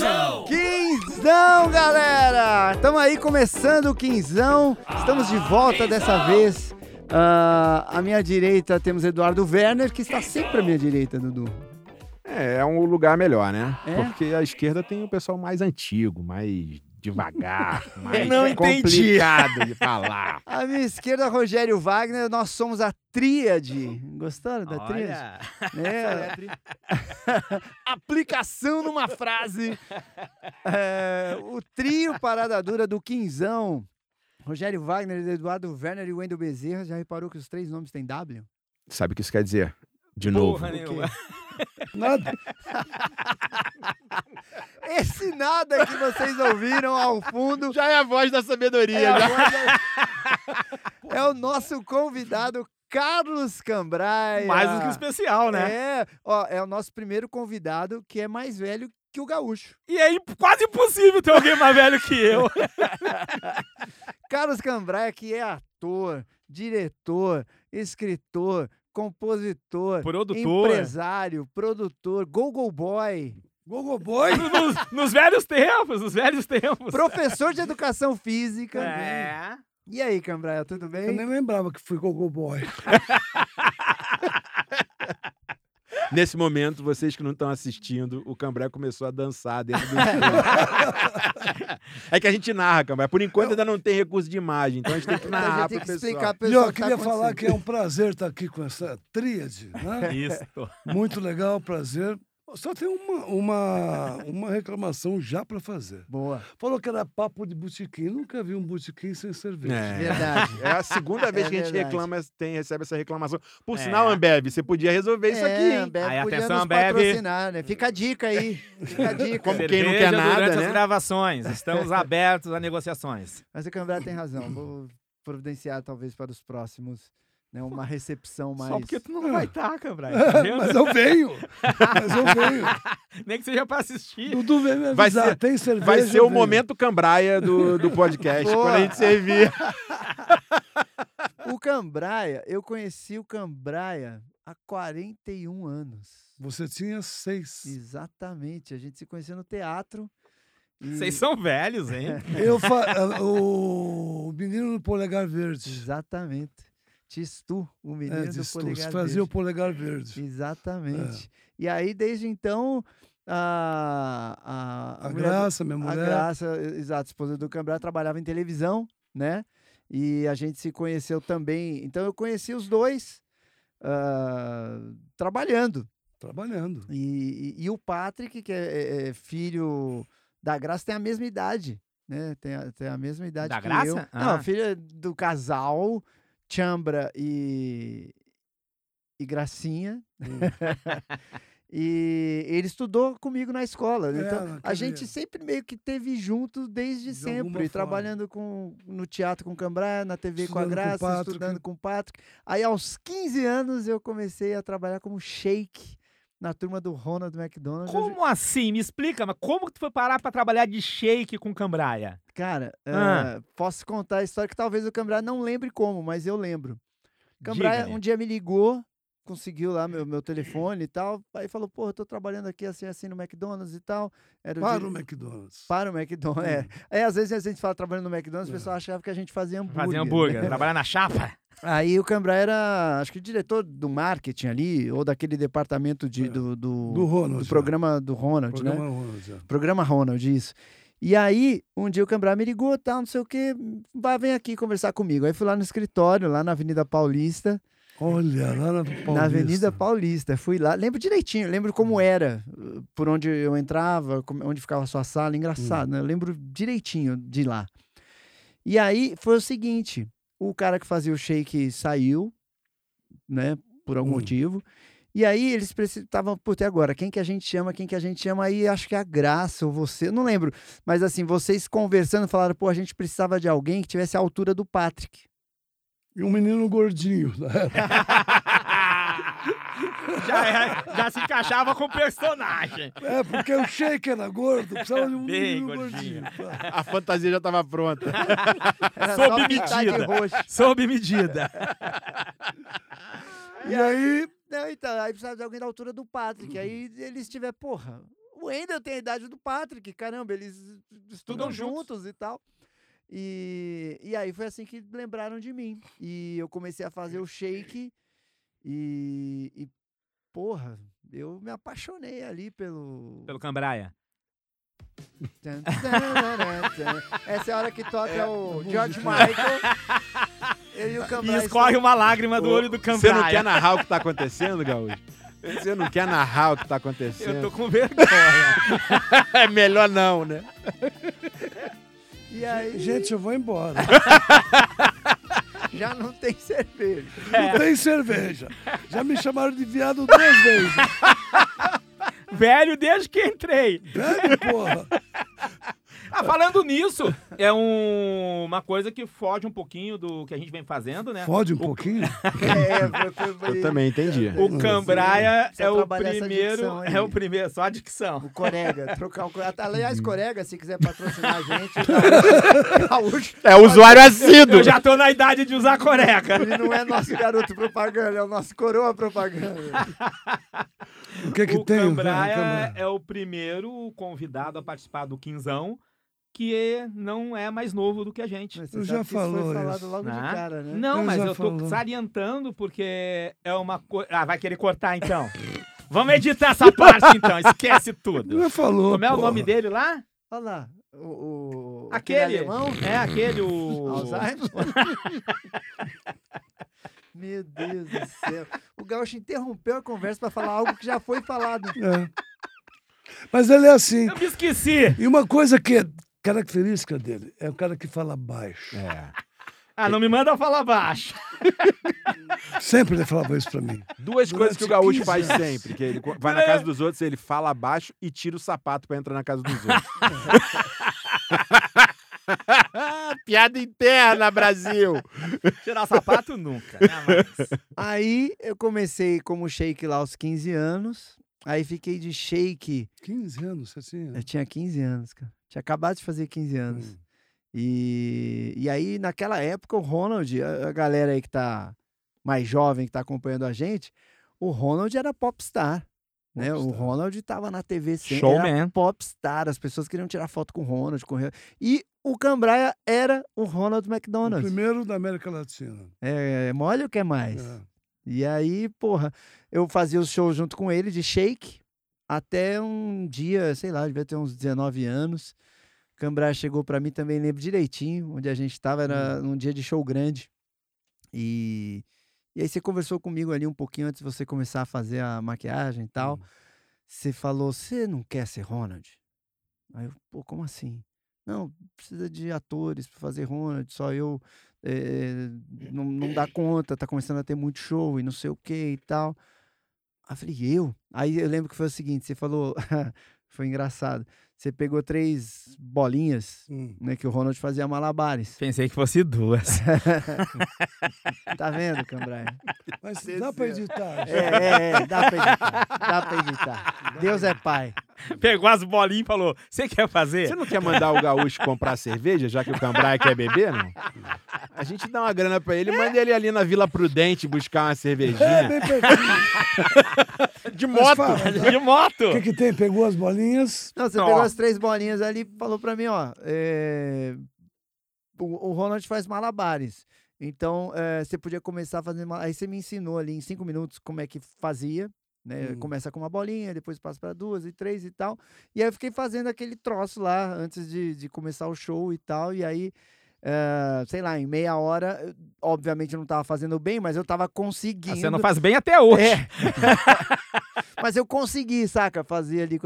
Quinzão! Quinzão, galera! Estamos aí começando o Quinzão. Estamos de volta dessa vez. Ah, à minha direita temos Eduardo Werner, que está sempre à minha direita, Dudu. É, é um lugar melhor, né? É? Porque a esquerda tem o pessoal mais antigo, mais devagar, mais não entendi. complicado de falar. À minha esquerda, Rogério Wagner. Nós somos a Tríade. Gostaram da Tríade? Olha, É, aplicação numa frase. É, o trio Parada Dura do Quinzão. Rogério Wagner, Eduardo Werner e Wendel Bezerra. Já reparou que os três nomes têm W? Sabe o que isso quer dizer? De novo. porra nenhuma. Nada. Esse nada que vocês ouviram ao fundo Já é a voz da sabedoria. é, voz da- é o nosso convidado Carlos Cambraia. Mais do que especial, né? É, ó, é o nosso primeiro convidado que é mais velho que o gaúcho. E é imp- quase impossível ter alguém mais velho que eu. Carlos Cambraia, que é ator, diretor, escritor, compositor, Produtor. empresário, produtor, go-go boy, Gogo Boy? nos, nos velhos tempos, nos velhos tempos. professor de educação física. É. E aí, Cambraia, tudo Eu bem? nem lembrava que fui Gogo Boy. Nesse momento, vocês que não estão assistindo, o Cambré começou a dançar dentro do. É que a gente narra, Cambré. Por enquanto ainda não tem recurso de imagem, então a gente tem que a narrar gente tem pro que pessoal. E o que tá queria falar acontecendo. que é um prazer estar aqui com essa tríade, né? Isso. Muito legal, prazer. Só tem uma, uma, uma reclamação já para fazer. Boa, Falou que era papo de botequim. Nunca vi um botequim sem cerveja. É. verdade. É a segunda vez É que a gente reclama, tem, recebe essa reclamação. Por É. sinal, Ambev, você podia resolver isso É, aqui, hein? Ambev Aí, podia atenção, nos Ambev. patrocinar, né? Fica a dica aí. Fica a dica. Como quem não Cerveja quer nada, durante né? as gravações. Estamos abertos a negociações. Mas o Cambraia tem razão. Vou providenciar talvez para os próximos, né? Uma recepção mais... Só porque tu não vai estar, Cambrai. Mas eu venho. Mas eu venho. Nem que seja pra assistir. Dudu vem me Vai ser- tem cerveja. Vai ser o venho. momento Cambraia do, do podcast, Boa. quando a gente servir. O Cambraia, eu conheci o Cambraia há 41 anos. Você tinha seis. Exatamente. A gente se conheceu no teatro. e- Vocês são velhos, hein? Eu fa... o menino do polegar verde. Exatamente. Tistu, o menino É, do polegar fazia verde. o polegar verde. Exatamente. E aí, desde então, a, a, A do- Graça, minha a mulher. Graça, exato, esposa do Cambrá, trabalhava em televisão, né? E a gente se conheceu também. Então, eu conheci os dois ah, trabalhando. Trabalhando. E, e- e o Patrick, que é, é- é filho da Graça, tem a mesma idade, né? Tem a, tem a mesma idade Da que Graça? eu. Ah. Não, filha do casal Chambra e, e Gracinha. e ele estudou comigo na escola. É, então, a gente sempre meio que teve junto desde De sempre, trabalhando com, no teatro com o Cambrá, na TV com a Estudando com o Graça, Patrick. estudando com o Patrick. Aí, aos 15 anos, eu comecei a trabalhar como shake na turma do Ronald McDonald. Eu Como assim? Me explica, mas como que tu foi parar pra trabalhar de shake com Cambraia? Cara, Ah. eh, posso contar a história que talvez o Cambraia não lembre como, mas eu lembro. Cambraia um dia me ligou, conseguiu lá meu, meu telefone e tal, aí falou, pô, eu tô trabalhando aqui assim, assim no McDonald's e tal. Era o Para dia- o McDonald's. Para o McDonald's, é. Aí às vezes a gente fala trabalhando no McDonald's, o É. pessoal achava que a gente fazia hambúrguer. Fazia hambúrguer, né? trabalhar na chapa. Aí o Cambraia era, acho que diretor do marketing ali, ou daquele departamento de, É, do, do, Do Ronald. do programa do Ronald, né? Programa Ronald. é. Programa Ronald, isso. E aí, um dia o Cambrá me ligou, tal, não sei o quê, vai, vem aqui conversar comigo. Aí fui lá no escritório, lá na Avenida Paulista, Olha, lá na Paulista. na Avenida Paulista. Fui lá, lembro direitinho, lembro como era, uh, por onde eu entrava, onde ficava a sua sala, engraçado, né? Eu lembro direitinho de lá. E aí, foi o seguinte, o cara que fazia o shake saiu, né, por algum Hum. motivo, e aí eles precisavam, puta, e agora? Quem que a gente chama? Quem que a gente chama? Aí acho que é a Graça ou você, não lembro. Mas assim, vocês conversando falaram, pô, a gente precisava de alguém que tivesse a altura do Patrick. E um menino gordinho. né? já, é- já se encaixava com o personagem. É, porque o shake era gordo, precisava de um Bem gordinho. gordinho. A fantasia já estava pronta. Era Sob medida. roxo. Sob medida. E aí, Não, então, aí precisava de alguém da altura do Patrick. Aí eles tiveram, porra, o Wendel tem a idade do Patrick, caramba, eles estudam juntos. juntos e tal. E, e aí foi assim que lembraram de mim. E eu comecei a fazer o shake e, e porra, eu me apaixonei ali pelo. Pelo Cambraia. Essa é a hora que toca o George Michael. Eu e o E Cambrai escorre uma lágrima do Ô, olho do Você não Cambraia. quer narrar o que tá acontecendo, Gaúcho? Você não quer narrar o que tá Eu acontecendo? tô com vergonha. É melhor não, né? E aí Gente, eu vou embora. já não tem cerveja. Não tem cerveja. Já me chamaram de viado duas vezes. Velho desde que entrei. Velho, porra. Ah, falando nisso, é um- uma coisa que foge um pouquinho do que a gente vem fazendo, né? Fode um pouquinho. É, foi, foi, foi- Eu também entendi. O Cambraia é o primeiro. É o primeiro, só a dicção. O Corega, trocar o Corega. Aliás, Corega, se quiser patrocinar a gente, o Gaúcho- Gaúcho, É usuário assíduo. Eu já tô na idade de usar coreca. ele não é nosso garoto propaganda, é o nosso coroa propaganda. O que que o tem? Cambraia Cambraia? é o primeiro convidado a participar do Quinzão, que não é mais novo do que a gente. Mas Eu você já falou foi falado isso. logo de Né? cara, né? Não, Eu mas eu tô falou. salientando porque é uma coisa. Ah, vai querer cortar então? Vamos editar essa parte então, esquece tudo. Já falou. Como é o nome dele lá? Olha lá, o, o Aquele. alemão, É aquele, o. Alzheimer. Meu Deus do céu. O Gaúcho interrompeu a conversa para falar algo que já foi falado. É. Mas ele é assim. Eu me esqueci. E uma coisa que é característica dele é o cara que fala baixo. É. Ah, não me manda falar baixo. Sempre ele falava isso pra mim. Duas coisas que o Durante Gaúcho 15 faz anos. sempre. Que ele vai na casa dos outros, ele fala abaixo e tira o sapato pra entrar na casa dos outros. Piada interna, Brasil! Tirar sapato nunca. jamais. Aí eu comecei como shake lá aos 15 anos. Aí fiquei de shake. 15 anos, assim. Eu tinha 15 anos, cara. Tinha acabado de fazer 15 anos. Hum. E, e aí, naquela época, o Ronald, a, a galera aí que tá mais jovem, que tá acompanhando a gente, o Ronald era popstar. Né? O. Ronald tava na TV sempre. Showman. Era popstar. As pessoas queriam tirar foto com o Ronald. Com... o E o Cambraia era o Ronald O McDonald. primeiro da América Latina. É, mole o que é mais? É. E aí, porra, eu fazia os shows junto com ele de shake até um dia, sei lá, devia ter uns 19 anos. Cambraia chegou pra mim também, lembro direitinho, onde a gente tava, era num dia de show grande. E, e aí você conversou comigo ali um pouquinho antes de você começar a fazer a maquiagem e tal. Hum. Você falou, você não quer ser Ronald? Aí eu, pô, como assim? Não, precisa de atores pra fazer Ronald, só eu eh, não, não dá conta, tá começando a ter muito show e não sei o que e tal. Aí eu falei, eu? Aí eu lembro que foi o seguinte, você falou, foi engraçado, você pegou três bolinhas, Hum. né, que o Ronald fazia malabares. Pensei que fosse duas. Tá vendo, Cambraia? Mas dá pra editar. É, é, é, dá pra editar, dá pra editar. Deus é pai. Pegou as bolinhas e falou: Você quer fazer? Você não quer mandar o Gaúcho comprar cerveja, já que o Cambraia quer beber, não? A gente dá uma grana pra ele e manda ele ali na Vila Prudente buscar uma É, cervejinha. bem pertinho. De moto! fala, De moto! O que, que tem? Pegou as bolinhas. Não, você Ó. pegou as três bolinhas ali e falou pra mim, ó. é, O, o Ronald faz malabares. Então, é, você podia começar fazendo. mal- Aí você me ensinou ali em cinco minutos como é que fazia. Né? Hum. Começa com uma bolinha, depois passa para duas e três e tal. E aí eu fiquei fazendo aquele troço lá antes de, de começar o show e tal. E aí, é, sei lá, em meia hora, eu- obviamente eu não tava fazendo bem, mas eu tava conseguindo. Você não faz bem até hoje. É. Mas eu consegui, saca? Fazer ali.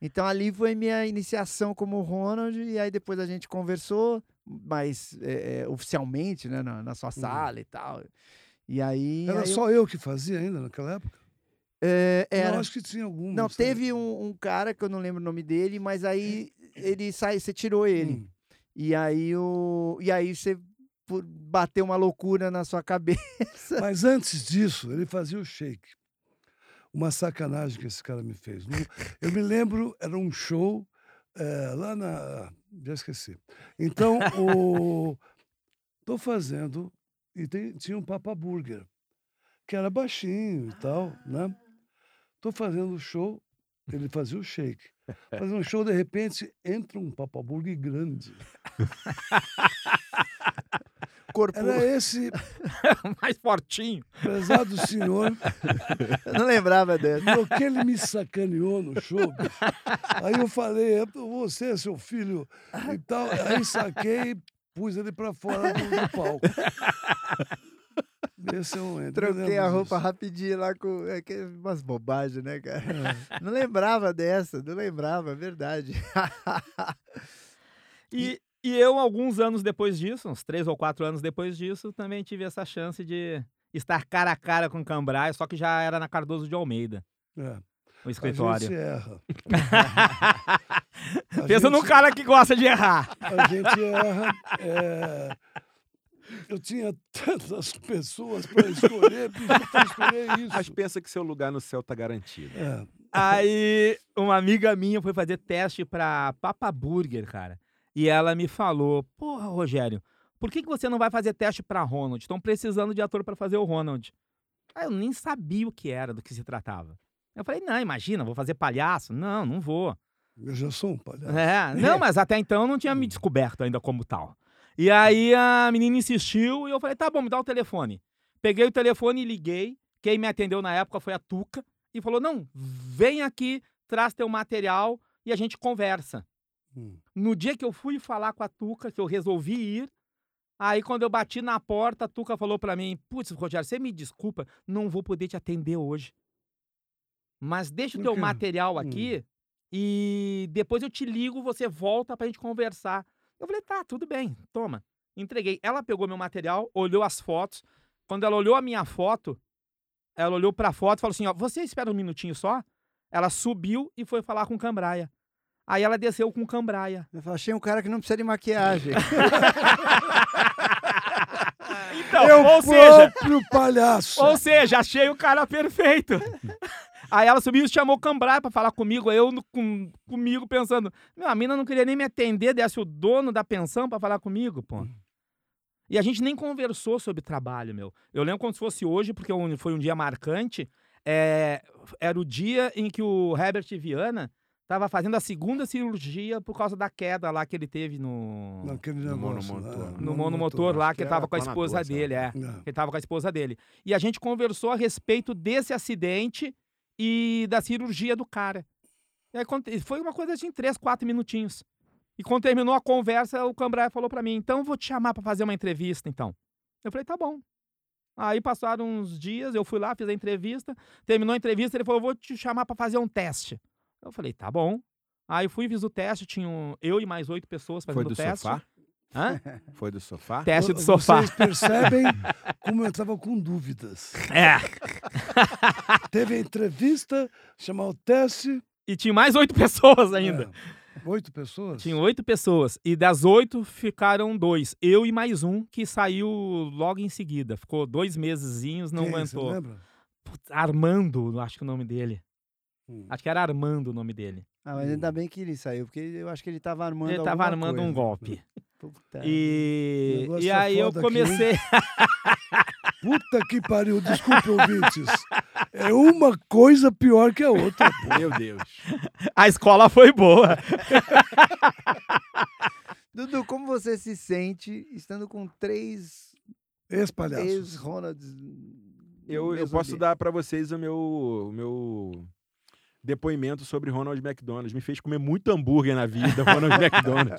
Então ali foi minha iniciação como Ronald, e aí depois a gente conversou, mas é, é, oficialmente, né, na, na sua sala e tal. E aí. Era aí eu- só eu que fazia ainda naquela época? é, Eu era. acho que tinha algum. Não, teve um, um cara que eu não lembro o nome dele, mas aí ele sai, você tirou ele. Hum. E aí o. E aí você por- bateu uma loucura na sua cabeça. Mas antes disso, ele fazia o shake. Uma sacanagem que esse cara me fez. Eu me lembro, era um show eh, lá na. Já esqueci. Então, o. Tô fazendo. E tem- tinha um Papa Burger, que era baixinho e tal, né? Tô fazendo o show. Ele fazia o shake. Fazia um show, de repente, entra um papaburgue grande. Corpo. Era esse Mais fortinho. prezado senhor Eu não lembrava dessa. No que ele me sacaneou no show, bicho. Aí eu falei, "É, você é seu filho e tal. Aí saquei e pus ele pra fora do, do palco. Esse é um Troquei a roupa disso. rapidinho lá com. É que é umas bobagens, né, cara? É. Não lembrava dessa, não lembrava, é verdade. E, e eu, alguns anos depois disso, uns três ou quatro anos depois disso, também tive essa chance de estar cara a cara com o Cambraia, só que já era na Cardoso de Almeida, É, o a escritório. gente erra. A Pensa num gente- cara que gosta de errar. A gente erra. é, Eu tinha tantas pessoas para escolher, para escolher Mas isso. pensa que seu lugar no céu tá garantido. É, Aí, uma amiga minha foi fazer teste pra Papa Burger, cara. E ela me falou: Porra, Rogério, por que, que você não vai fazer teste pra Ronald? Estão precisando de ator pra fazer o Ronald. Aí eu nem sabia o que era, do que se tratava. Eu falei: Não, imagina, vou fazer palhaço? Não, não vou. eu já sou um palhaço. É, não, mas até então eu não tinha me descoberto ainda como tal. E aí a menina insistiu e eu falei: Tá bom, me dá o telefone. Peguei o telefone e liguei. Quem me atendeu na época foi a Tuca e falou: Não, vem aqui, traz teu material e a gente conversa. Hum. No dia que eu fui falar com a Tuca, que eu resolvi ir, aí quando eu bati na porta, a Tuca falou pra mim: Putz, Rogério, você me desculpa, não vou poder te atender hoje. Mas deixa o teu material Hum. aqui e depois eu te ligo, você volta pra gente conversar. Eu falei: Tá, tudo bem, toma. Entreguei. Ela pegou meu material, olhou as fotos. Quando ela olhou a minha foto, ela olhou pra foto e falou assim: Ó, você espera um minutinho só? Ela subiu e foi falar com o Cambraia. Aí ela desceu com o Cambraia. Eu falei, achei um cara que não precisa de maquiagem. Então, o ou seja, palhaço. ou seja, achei o cara perfeito. Aí ela subiu e chamou o Cambraia pra falar comigo. Aí eu no- com, comigo pensando, meu, a mina não queria nem me atender, desse o dono da pensão pra falar comigo, pô. E a gente nem conversou sobre trabalho, meu. Eu lembro como se fosse hoje, porque foi um dia marcante. é, era o dia em que o Herbert Viana tava fazendo a segunda cirurgia por causa da queda lá que ele teve no, Naquele No negócio. monomotor. né? no monomotor lá, que ele tava era com a esposa lá. dele, é. É. Ele tava com a esposa dele. E a gente conversou a respeito desse acidente e da cirurgia do cara. Aí, foi uma coisa assim, três, quatro minutinhos. E quando terminou a conversa, o Cambraia falou pra mim, então eu vou te chamar pra fazer uma entrevista, então. Eu falei, tá bom. Aí passaram uns dias, eu fui lá, fiz a entrevista. Terminou a entrevista, ele falou, vou te chamar pra fazer um teste. Eu falei, tá bom. Aí fui, fiz o teste, tinham eu e mais oito pessoas fazendo Foi do o teste. sofá? Hã? Foi do sofá? Teste do sofá. Vocês percebem como eu estava com dúvidas. É. Teve a entrevista, chamar o teste. E tinha mais oito pessoas ainda. É, oito pessoas? Tinha oito pessoas. E das oito ficaram dois. Eu e mais um que saiu logo em seguida. Ficou dois mesezinhos, não Quem, você aguentou. lembra? Putz, Armando, acho que é o nome dele. Hum. Acho que era Armando o nome dele. Ah, mas ainda bem que ele saiu, porque eu acho que ele tava armando Ele tava alguma armando um coisa. golpe. Puta E, e tá aí eu comecei. Puta que pariu, desculpe, ouvintes. É uma coisa pior que a outra. pô. Meu Deus. A escola foi boa. Dudu, como você se sente estando com três Ex-palhaços. ex-Ronalds? Eu, eu posso ambiente? dar pra vocês o meu, o meu depoimento sobre Ronald McDonald. Me fez comer muito hambúrguer na vida, Ronald McDonald.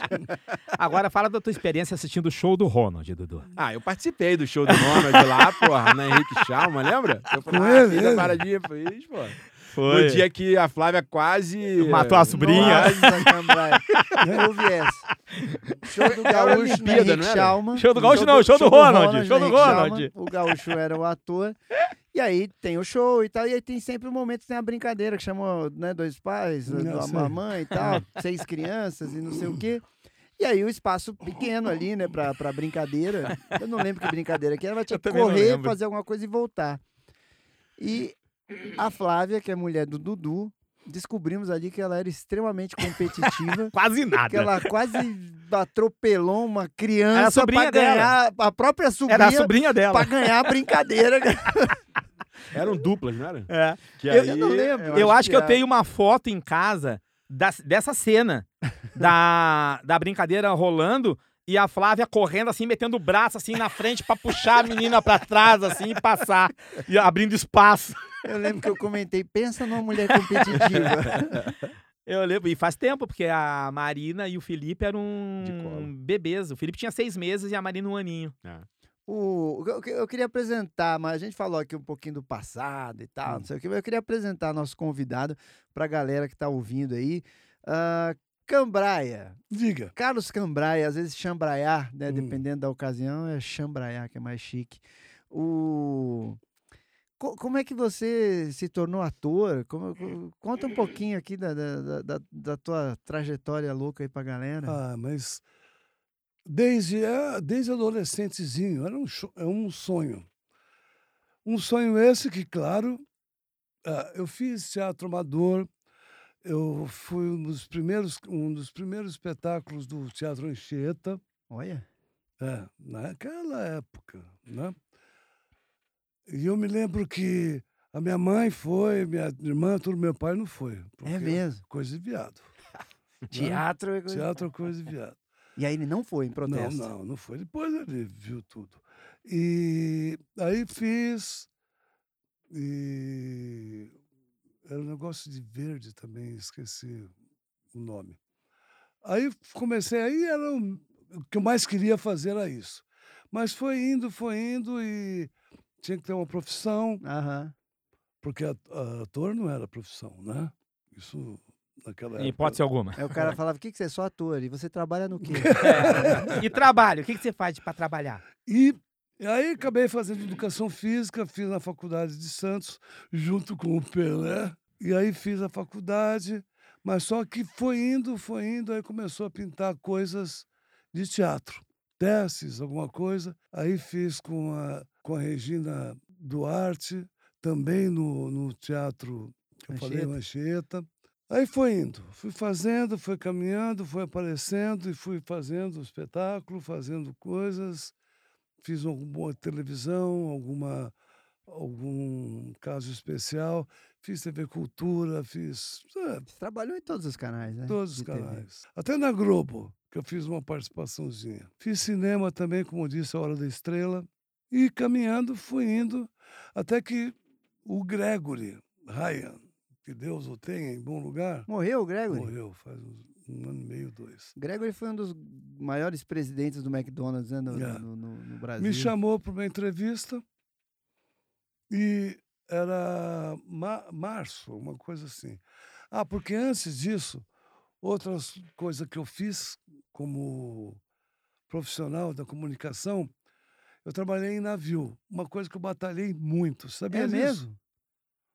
Agora fala da tua experiência assistindo o show do Ronald, Dudu. Ah, eu participei do show do Ronald lá, porra, na Henrique Chalma, lembra? Eu falei, ah, fiz a paradinha, fiz, pô. Foi. No dia que a Flávia quase... Matou a sobrinha. Nossa. Não ouvi essa. Show do Era Gaúcho Olimpíada, Henrique não era? Chalma. Show do Gaúcho não, show do Ronald, show na do Ronald. Chalma. O Gaúcho era o ator. E aí tem o show e tal. E aí tem sempre um momento que tem a brincadeira que chamou né, dois pais, Eu a mamãe e tal, seis crianças e não sei o quê. E aí o espaço pequeno ali, né, pra, pra brincadeira. Eu não lembro que brincadeira que era, mas tinha que não correr, fazer alguma coisa e voltar. E a Flávia, que é mulher do Dudu, descobrimos ali que ela era extremamente competitiva. Quase nada. que ela quase atropelou uma criança pra ganhar a própria sobrinha Era a sobrinha dela. pra ganhar a brincadeira. Eram duplas, não era? É. Que Eu- aí, eu não lembro. Eu, acho que eu é. tenho uma foto em casa das- dessa cena da, da brincadeira rolando e a Flávia correndo assim, metendo o braço assim na frente pra puxar a menina pra trás assim e passar e abrindo espaço. Eu lembro que eu comentei, pensa numa mulher competitiva. Eu lembro, e faz tempo, porque a Marina e o Felipe eram bebês. O Felipe tinha seis meses e a Marina um aninho. O, eu, eu queria apresentar, mas a gente falou aqui um pouquinho do passado e tal, não sei o que, mas eu queria apresentar nosso convidado pra galera que tá ouvindo aí. Ah, Cambraia. Diga. Carlos Cambraia, às vezes chambraiar, né? Hum. Dependendo da ocasião, é chambraiar, que é mais chique. O... Co- como é que você se tornou ator? Como- co- conta um pouquinho aqui da, da, da- da- da tua trajetória louca aí pra galera. Ah, mas desde, é, desde adolescentezinho, era um, é um sonho. Um sonho esse que, claro, ah, eu fiz teatro amador, eu fui um dos primeiros, um dos primeiros espetáculos do Teatro Anchieta, Olha. é, naquela época, né? E eu me lembro que a minha mãe foi, minha irmã, tudo, meu pai não foi. É mesmo. Coisa de viado. Teatro é coisa- Teatro é coisa de viado. E aí ele não foi em protesto. Não, não, não foi. Depois ele viu tudo. E aí fiz. E era um negócio de verde também, esqueci o nome. Aí comecei, aí era o o que eu mais queria fazer era isso. Mas foi indo, foi indo e tinha que ter uma profissão, Aham. porque ator não era profissão, né? Isso naquela Em hipótese alguma. Aí o cara falava, o que, que você é só ator? E você trabalha no quê? E trabalho? O que, que você faz pra trabalhar? E aí acabei fazendo educação física, fiz na faculdade de Santos, junto com o Pelé. E aí fiz a faculdade, mas só que foi indo, foi indo, aí começou a pintar coisas de teatro. Testes, alguma coisa. Aí fiz com a, com a Regina Duarte, também no, no teatro, que eu falei, Anchieta. Aí foi indo, fui fazendo, foi caminhando, foi aparecendo e fui fazendo espetáculo, fazendo coisas fiz alguma televisão, alguma algum caso especial, fiz TV Cultura, fiz é, Você trabalhou em todos os canais, né? todos os de TV. canais. Até na Globo, que eu fiz uma participaçãozinha. Fiz cinema também, como disse, A Hora da Estrela. E caminhando, fui indo, até que o Gregory Ryan, que Deus o tenha em bom lugar, Morreu o Gregory? morreu faz uns- um ano e meio, dois. Gregory foi um dos maiores presidentes do McDonald's né, no, É. no- no- no Brasil. Me chamou para uma entrevista e era ma- março, uma coisa assim. Ah, porque antes disso, outras coisas que eu fiz como profissional da comunicação, eu trabalhei em navio, uma coisa que eu batalhei muito. Sabia É mesmo?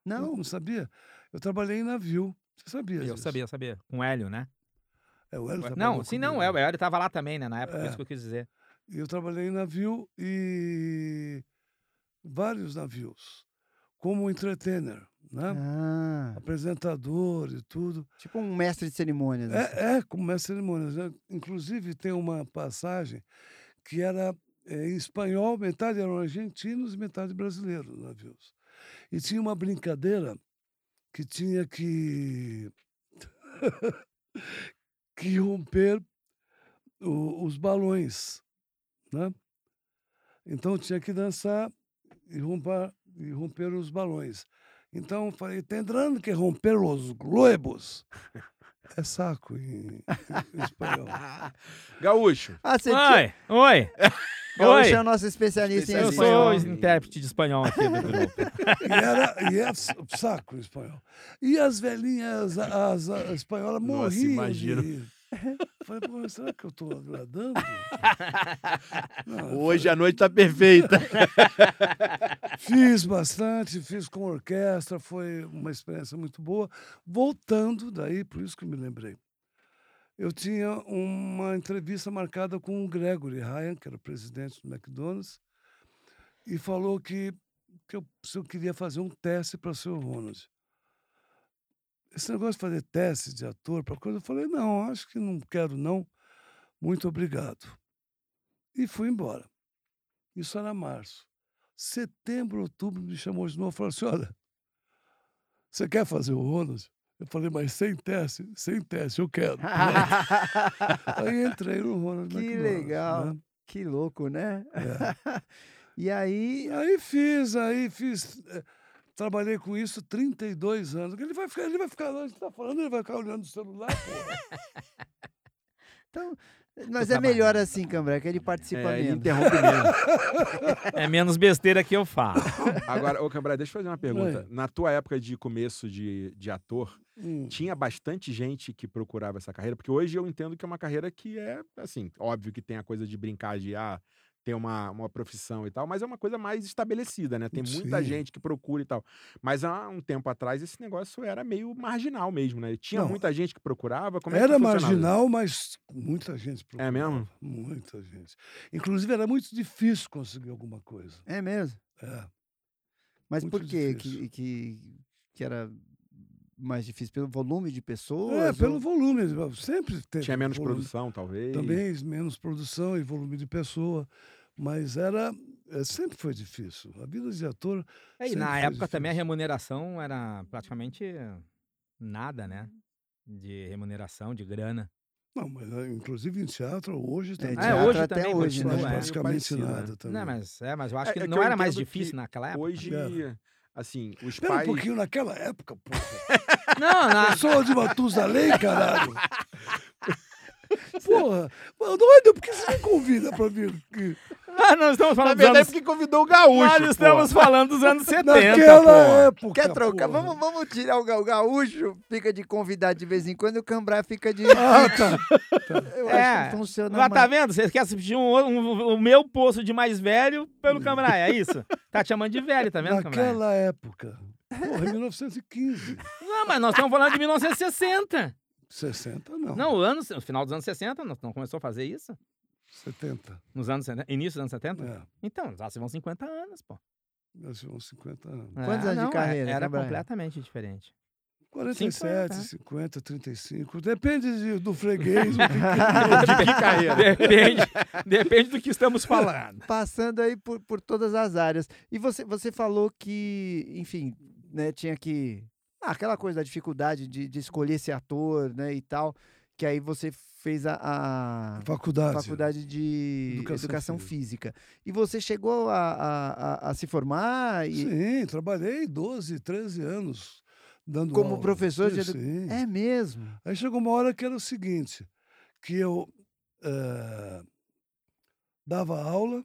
Não, Não. não sabia? Eu trabalhei em navio. Você sabia Eu disso? sabia, eu sabia. Com o Hélio, né? É, o Hélio Não, trabalhou sim, não. comigo. O Hélio tava lá também, né? Na época, É. isso que eu quis dizer. Eu trabalhei em navio e vários navios, como entertainer, né? Ah, apresentador e tudo. tipo um mestre de cerimônias. assim. É, é como mestre de cerimônias. né? Inclusive, tem uma passagem que era é, em espanhol, metade eram argentinos e metade brasileiros os navios. E tinha uma brincadeira que tinha que, que romper o- os balões, né? Então tinha que dançar e romper, e romper os balões. Então falei, tendrão que romper os globos. É saco em, em espanhol. Gaúcho. Ah, você. Oi, oi. Gaúcho Oi. é o nosso especialista em Eu espanhol. sou intérprete de espanhol aqui do grupo. E era e é s- saco em espanhol. E as velhinhas, as, as espanholas Nossa, morriam imagino. de rir. Falei, pô, será que eu estou agradando? Não, Hoje a noite tá perfeita. Fiz bastante, fiz com orquestra, foi uma experiência muito boa. Voltando daí, por isso que eu me lembrei. Eu tinha uma entrevista marcada com o Gregory Ryan, que era presidente do McDonald's, e falou que, que eu, se eu queria fazer um teste para o Ronald. Esse negócio de fazer teste de ator para coisa, eu falei, não, acho que não quero não, muito obrigado. E fui embora. Isso era março. Setembro, outubro, me chamou de novo e falou assim: olha, você quer fazer o Ronald? Eu falei, mas sem teste? Sem teste, eu quero. aí entrei no Ronald Que McDonald, legal. né? que louco, né? É. E aí, Aí fiz, aí fiz. eh, Trabalhei com isso 32 anos. Ele vai ficar, ele vai ficar, a gente tá falando, ele vai ficar olhando o celular, então, mas é melhor assim, Cambra, que ele participa É, ele menos. interrompe mesmo. É menos besteira que eu falo. Agora, ô Cambrai, deixa eu fazer uma pergunta. Oi. Na tua época de começo de, de ator, Hum. tinha bastante gente que procurava essa carreira? Porque hoje eu entendo que é uma carreira que é, assim, óbvio que tem a coisa de brincar de, ah, ter uma, uma profissão e tal, mas é uma coisa mais estabelecida, né? Tem muita Sim. gente que procura e tal. Mas há um tempo atrás esse negócio era meio marginal mesmo, né? Tinha Não, muita gente que procurava. Como é que Era funcionava isso? marginal, mas muita gente É mesmo? procurava, Muita gente. Inclusive, era muito difícil conseguir alguma coisa. É mesmo? É. Mas Muito por quê que, que, que era mais difícil? Pelo volume de pessoas? É, pelo ou- volume. Sempre teve. Tinha menos volume. produção, talvez. Também menos produção e volume de pessoa. Mas era. é, sempre foi difícil. A vida de ator. É, e na foi época também a difícil. remuneração era praticamente nada, né? De remuneração, de grana. Não, mas é, inclusive em teatro, hoje É, também. Ah, teatro hoje até também hoje, né? continua, é. praticamente parecido, né? nada também. Não, mas, é, mas eu acho É- que é que não eu era mais difícil que naquela época. Hoje, É. assim, os Espera pais... um pouquinho, naquela época, Não, na, Eu sou de Matusalém, caralho. Porra, mano, doido, por que você me convida pra vir aqui? Ah, nós estamos Na falando dos verdade, anos... porque convidou o gaúcho, Nós pô. estamos falando dos anos 70, Naquela pô. época. Quer trocar? porra. Vamos, vamos tirar o ga- o gaúcho, fica de convidado de vez em quando, e o Cambrai fica de. Ah, tá. Eu É, acho que funciona Lá tá mais. vendo? Você quer substituir um, um- o meu poço de mais velho pelo Cambrai, é isso? Tá te chamando de velho, tá vendo, Cambrai? Naquela época. Porra, em 1915. Não, mas nós estamos falando de 1960. 60 não. Não, o, ano, o final dos anos 60, não, não começou a fazer isso? 70. Nos anos, 70, início dos anos 70? É, Então, já se vão 50 anos, pô. nós tivemos 50 anos. Quantos É, anos de não, é- carreira, Era Cambrai? completamente diferente. 47, 50. 50, 35. Depende de- do freguês. o que De que carreira? Depende, depende do que estamos falando. Passando aí por, por todas as áreas. E você, você falou que, enfim, né, tinha que. Ah, aquela coisa da dificuldade de, de escolher ser ator, né, e tal. Que aí você fez a, a Faculdade. faculdade de educação, Educação física. E você chegou a, a, a- se formar e, Sim, trabalhei 12, 13 anos dando como aula. professor de Sim, edu... sim. É mesmo. Aí chegou uma hora que era o seguinte, que eu eh, dava aula,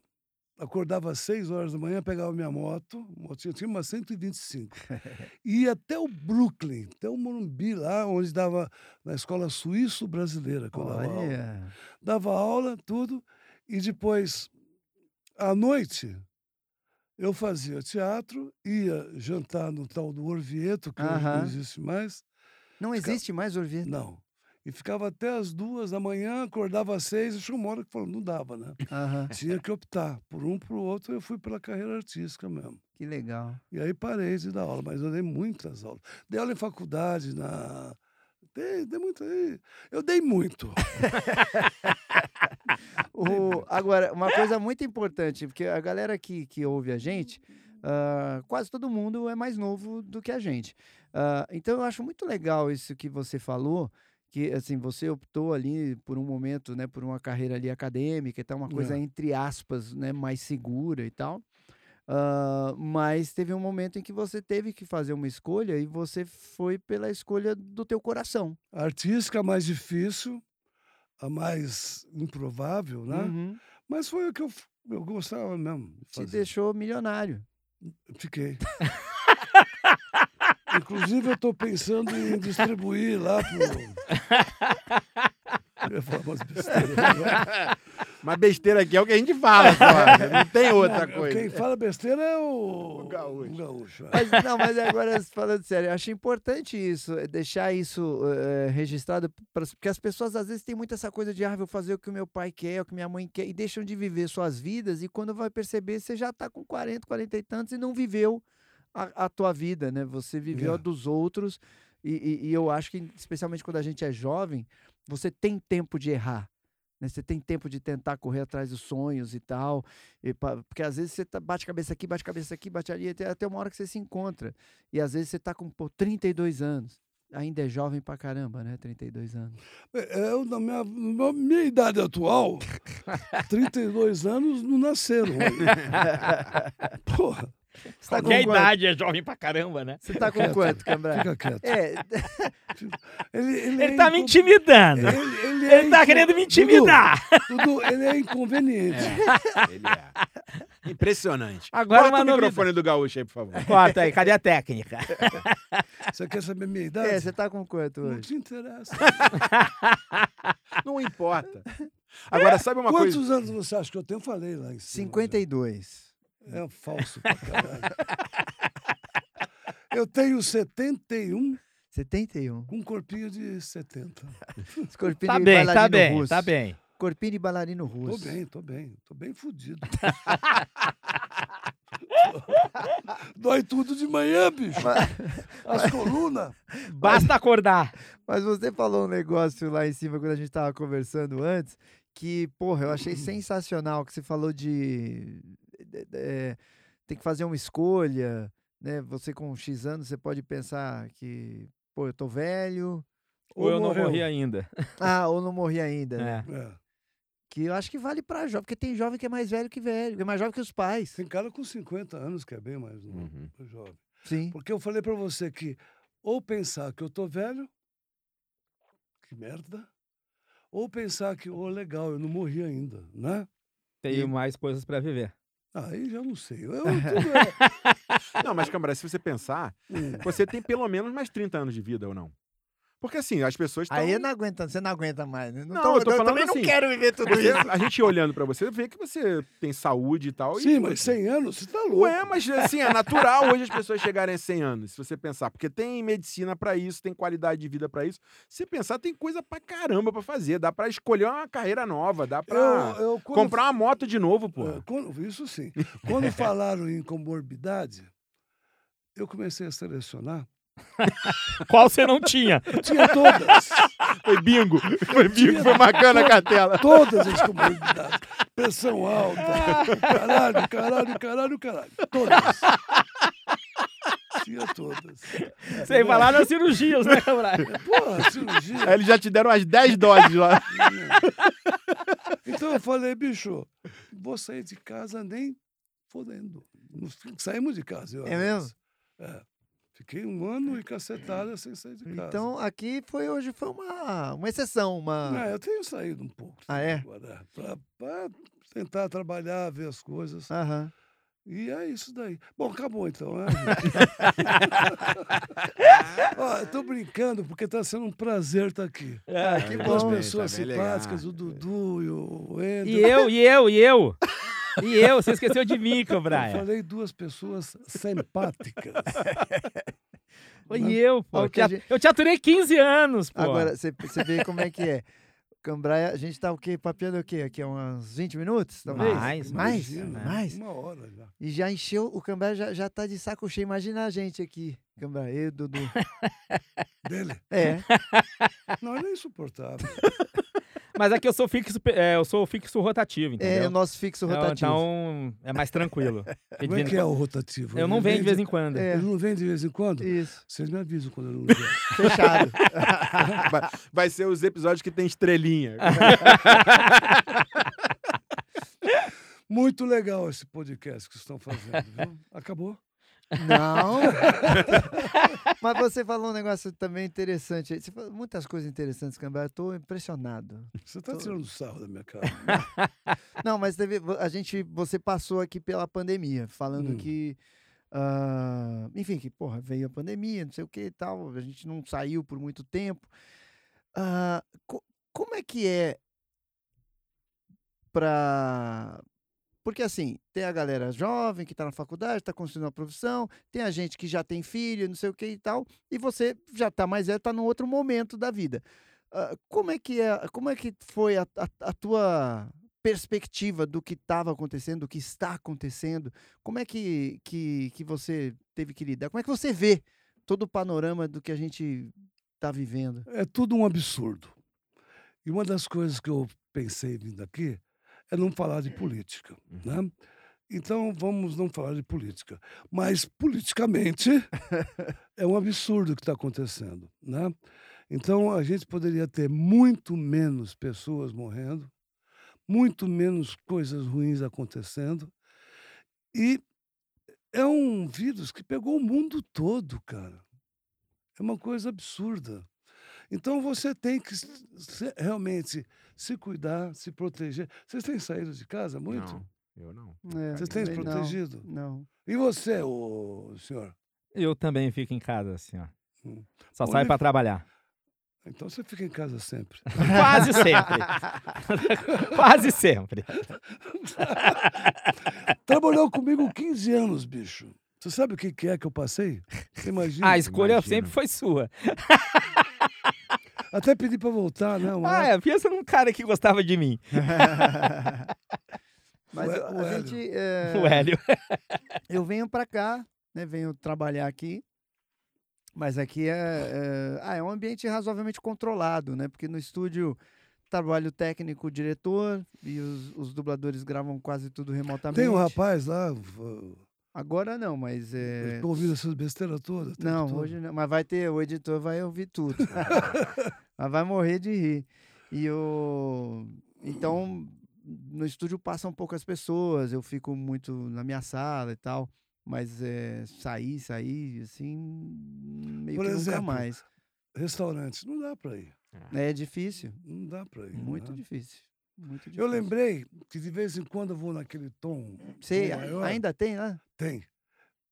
acordava às 6 horas da manhã, pegava minha moto, motinha, tinha uma 125, ia até o Brooklyn, até o Morumbi, lá onde dava, na escola suíço-brasileira, eu dava aula. Dava aula, tudo, e depois, à noite, eu fazia teatro, ia jantar no tal do Orvieto, que hoje Aham. não existe mais, Não existe mais Orvieto. não. E ficava até as duas da manhã, acordava às seis, e chegou uma hora que falou, não dava, né? Tinha que optar por um por outro, eu fui pela carreira artística mesmo. Que legal. E aí parei de dar aula, mas eu dei muitas aulas. Dei aula em faculdade, na. Dei, dei muito. Eu dei muito. O- agora, uma coisa muito importante, porque a galera que, que ouve a gente, ah, quase todo mundo é mais novo do que a gente. Ah, então, eu acho muito legal isso que você falou, que assim, você optou ali por um momento, né, por uma carreira ali acadêmica e tal, uma coisa É. entre aspas, né, mais segura e tal. Ah, mas teve um momento em que você teve que fazer uma escolha e você foi pela escolha do teu coração. A artística a mais difícil, a mais improvável, né? Uhum. Mas foi o que eu, eu gostava mesmo. de Te deixou milionário. Fiquei. Inclusive, eu estou pensando em distribuir lá pro. Eu ia falar umas besteiras agora. Mas besteira aqui é o que a gente fala, só. Não tem outra Não, coisa. Quem fala besteira é o. O gaúcho. o gaúcho, é. Mas, não, mas agora falando sério, eu acho importante isso, é deixar isso registrado, pra- porque as pessoas às vezes têm muito essa coisa de, ah, vou fazer o que o meu pai quer, o que minha mãe quer, e deixam de viver suas vidas, e quando vai perceber, você já tá com 40, 40 e tantos e não viveu a, a tua vida, né? Você viveu a É. dos outros, e, e- e eu acho que, especialmente quando a gente é jovem, você tem tempo de errar. né? Você tem tempo de tentar correr atrás dos sonhos e tal. e pa- porque às vezes você tá- bate cabeça aqui, bate cabeça aqui, bate ali, até, até uma hora que você se encontra. E às vezes você tá com pô, 32 anos. Ainda é jovem pra caramba, né? 32 anos. É, Eu, na minha, na minha idade atual, 32 anos não nasceram. ainda. Porra, Você tá Qualquer idade é jovem pra caramba, né? Você tá com quanto, Cambrai? fica quieto. É, Ele, ele, Ele é tá me incom- intimidando. Ele, ele é Ele tá incom- querendo me Dudu, intimidar. Dudu, ele é inconveniente. Ele é. Impressionante. Agora Corta o novidade. microfone do gaúcho aí, por favor. Corta aí, cadê a técnica? Você quer saber minha idade? é, você tá com quanto Não hoje? te interessa. Não importa. Agora, sabe uma Quantos coisa? anos você acha que eu tenho? Eu falei lá em cima. 52. já. É falso pra caralho. Eu tenho 71 71. com um corpinho de 70. Corpinho Tá de bem, tá bem, russo. tá bem. Corpinho de bailarino Tô russo. bem, tô bem. Tô bem fudido. Dói tudo de manhã, bicho. As colunas. Basta acordar. Mas você falou um negócio lá em cima quando a gente tava conversando antes, que, porra, eu achei sensacional que você falou de. É, tem que fazer uma escolha, né? Você com X anos, você pode pensar que, pô, eu tô velho. Ou eu não morreu. morri ainda. Ah, ou não morri ainda. né? É. É. Que eu acho que vale pra jovem, porque tem jovem que é mais velho que velho, que é mais jovem que os pais. Tem cara com 50 anos que é bem mais novo, Uhum. jovem. Sim. Porque eu falei pra você que ou pensar que eu tô velho, que merda, ou pensar que, ô, legal, eu não morri ainda, né? Tenho mais coisas pra viver. Aí já não sei. Eu, é- Não, mas, Câmara, se você pensar, Hum. você tem pelo menos mais 30 anos de vida ou não? Porque assim, as pessoas estão. Aí eu não aguenta, você não aguenta mais. Né? Não, tô- eu tô falando também assim, não quero viver tudo Você- isso. a gente olhando pra você, vê que você tem saúde e tal. Sim, e, mas 100 anos, você tá louco. Ué, mas assim, é natural hoje as pessoas chegarem a 100 anos, se você pensar. Porque tem medicina pra isso, tem qualidade de vida pra isso. Se pensar, tem coisa pra caramba pra fazer. Dá pra escolher uma carreira nova, dá pra Eu, eu, quando comprar uma moto de novo, pô. É, isso sim. Quando falaram em comorbidade, eu comecei a selecionar. Qual você não tinha? Eu tinha todas. Foi bingo. Foi bingo, foi marcando a cartela. Todas as comorbidades. Pressão alta. Caralho, caralho, caralho, caralho. Todas. Tinha todas. Sem falar nas cirurgias, né, Cabral? Porra, cirurgia. Aí eles já te deram umas 10 doses lá. Então eu falei, bicho, vou sair de casa nem fodendo. Saímos de casa. Eu, É aliás. É. Fiquei um ano e cacetada sem sair de casa. Então, aqui foi hoje foi uma, uma exceção, uma. É, eu tenho saído um pouco. Ah, é? Pra tentar trabalhar, ver as coisas. Aham. E é isso daí. Bom, acabou então, né? Ó, eu tô brincando porque tá sendo um prazer estar aqui. É. que Com as bom. pessoas tá simpáticas, legal. o Dudu e o Ender. E eu, e eu, e eu. E eu, você esqueceu de mim, Eu Cabraia. falei duas pessoas simpáticas. E eu, pô. Eu gente- eu te aturei 15 anos, pô. Agora, você vê como é que é. Cambraia, a gente tá o quê? Papeando o quê? Aqui há uns 20 minutos, talvez? Mais, mais, Imagina, mais. Uma hora já. E já encheu, o Cambraia já, já tá de saco cheio. Imagina a gente aqui, Cambraia, eu, Dudu. Dele. É, Não, ele é insuportável. Mas aqui eu sou fixo, é, eu sou fixo rotativo, é entendeu? o nosso fixo Então- rotativo. Então, é mais tranquilo. Como é que é o rotativo? Eu não venho de vez em quando. É. Ele não vem de vez em quando? Isso, Vocês me avisam quando ele não vier. fechado. Vai, vai ser os episódios que tem estrelinha. Muito legal esse podcast que vocês estão fazendo, viu? Acabou? Não. Mas você falou um negócio também interessante. Você falou muitas coisas interessantes, Cambraia. Eu tô impressionado. Você tá Tô- tirando sarro da minha cara. Não, mas teve, a gente, você passou aqui pela pandemia, falando Hum. que, ah, enfim, que porra, veio a pandemia, não sei o que e tal, a gente não saiu por muito tempo. Ah, co- como é que é pra... Porque assim, tem a galera jovem que tá na faculdade, tá construindo uma profissão, tem a gente que já tem filho, não sei o que e tal, e você já tá mais velho, tá num outro momento da vida. Ah, como é que é, como é que foi a, a, a tua perspectiva do que estava acontecendo, do que está acontecendo? Como é que, que, que você teve que lidar? Como é que você vê todo o panorama do que a gente está vivendo? É tudo um absurdo. E uma das coisas que eu pensei vindo aqui é não falar de política, né? Então vamos não falar de política, mas politicamente é um absurdo o que está acontecendo, né? Então a gente poderia ter muito menos pessoas morrendo, muito menos coisas ruins acontecendo e é um vírus que pegou o mundo todo, cara. É uma coisa absurda. Então você tem que realmente se cuidar, se proteger. Vocês têm saído de casa muito? Não, eu não. É, Vocês têm se também não, protegido? Não. E você, ô, senhor? Eu também fico em casa, assim, ó. Hum. Só Onde- sai pra trabalhar. Então você fica em casa sempre. Quase sempre. Quase sempre. Trabalhou comigo 15 anos, bicho. Você sabe o que é que eu passei? Você imagina? A escolha imagino. sempre foi sua. Até pedi pra voltar, não. Ah, é. é, pensa num cara que gostava de mim. Mas O a Hélio. gente. é, O Hélio. eu venho pra cá, né? Venho trabalhar aqui. Mas aqui é, é, ah, é um ambiente razoavelmente controlado, né? Porque no estúdio trabalho técnico, diretor, e os, os dubladores gravam quase tudo remotamente. Tem um rapaz lá, Agora não, mas é. eu tô ouvindo essas besteiras todas. Não, todo. hoje não. Mas vai ter, o editor vai ouvir tudo. mas vai morrer de rir. E o. Então, no estúdio passam poucas pessoas, eu fico muito na minha sala e tal. Mas é, sair, sair, assim, meio Por que exemplo, nunca mais. Restaurantes, não dá pra ir. É difícil, Não dá pra ir. muito né? difícil. Muito difícil. Eu lembrei que de vez em quando eu vou naquele tom. Sei, maior, ainda tem lá? Tem.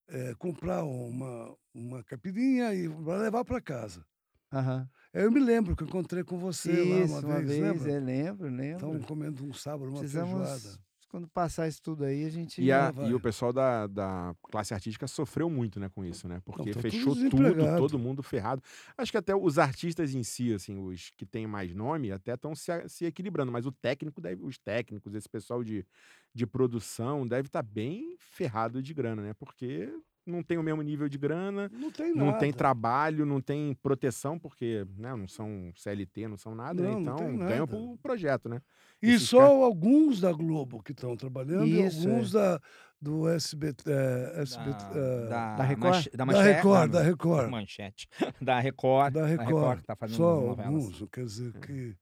É, comprar uma, uma caipirinha e levar para casa. Aham. Eu me lembro que eu encontrei com você Isso, lá uma, uma, vez, vez, lembra? é, lembro, lembro. Estavam comendo um sábado, uma Precisamos, feijoada. quando passar isso tudo aí, a gente... E, a- e o pessoal da, da classe artística sofreu muito, né, com isso, né? Porque tá tudo fechou tudo, todo mundo ferrado. Acho que até os artistas em si, assim, os que têm mais nome, até estão se, se equilibrando. Mas o técnico, deve, os técnicos, esse pessoal de, de produção, deve estar bem ferrado de grana, né? Porque não tem o mesmo nível de grana, Não tem nada. não tem trabalho, não tem proteção, porque né, não são CLT, não são nada, né? Não, não Então tem ganham projeto, né? E Esses só caras- alguns da Globo que estão trabalhando Isso, e alguns da, do SBT. é, SBT é, Da Record? manche- da da manchete. Record, da da Record. manchete. Da Record. Da Record. que tá fazendo Só as novelas. alguns, quer dizer que.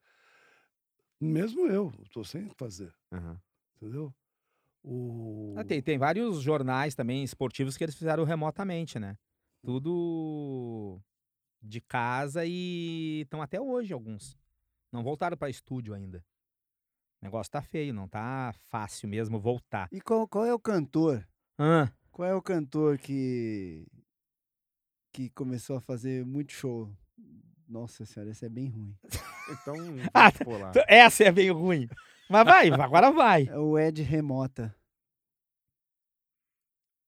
Mesmo eu, estou sem fazer, Aham. entendeu? O... Ah, tem, tem vários jornais também esportivos que eles fizeram remotamente, né? Tudo de casa e estão até hoje alguns. Não voltaram para estúdio ainda. O negócio tá feio, não tá fácil mesmo voltar. E qual, qual é o cantor? Ah, Qual é o cantor que que começou a fazer muito show? Nossa senhora, esse é bem ruim. Então, Ah, essa é bem ruim. Mas vai, agora vai. É o Ed Remota.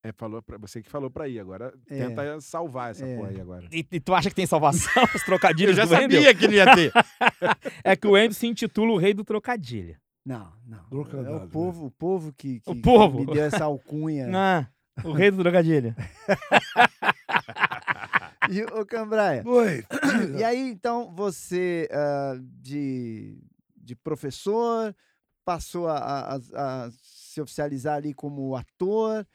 É, falou pra, você que falou pra ir, agora É. tenta salvar essa É. porra aí agora. E, e tu acha que tem salvação os trocadilhos Eu já Wendel? sabia que não ia ter. É que o Wendel se intitula o rei do trocadilho. Não, não. Trocadilho, É né? o povo, o povo que, que, O que povo? me deu essa alcunha. Ah, o rei do trocadilho. E o Cambraia. Oi, E aí, então, você ah, de, de professor passou a, a- a- se oficializar ali como ator.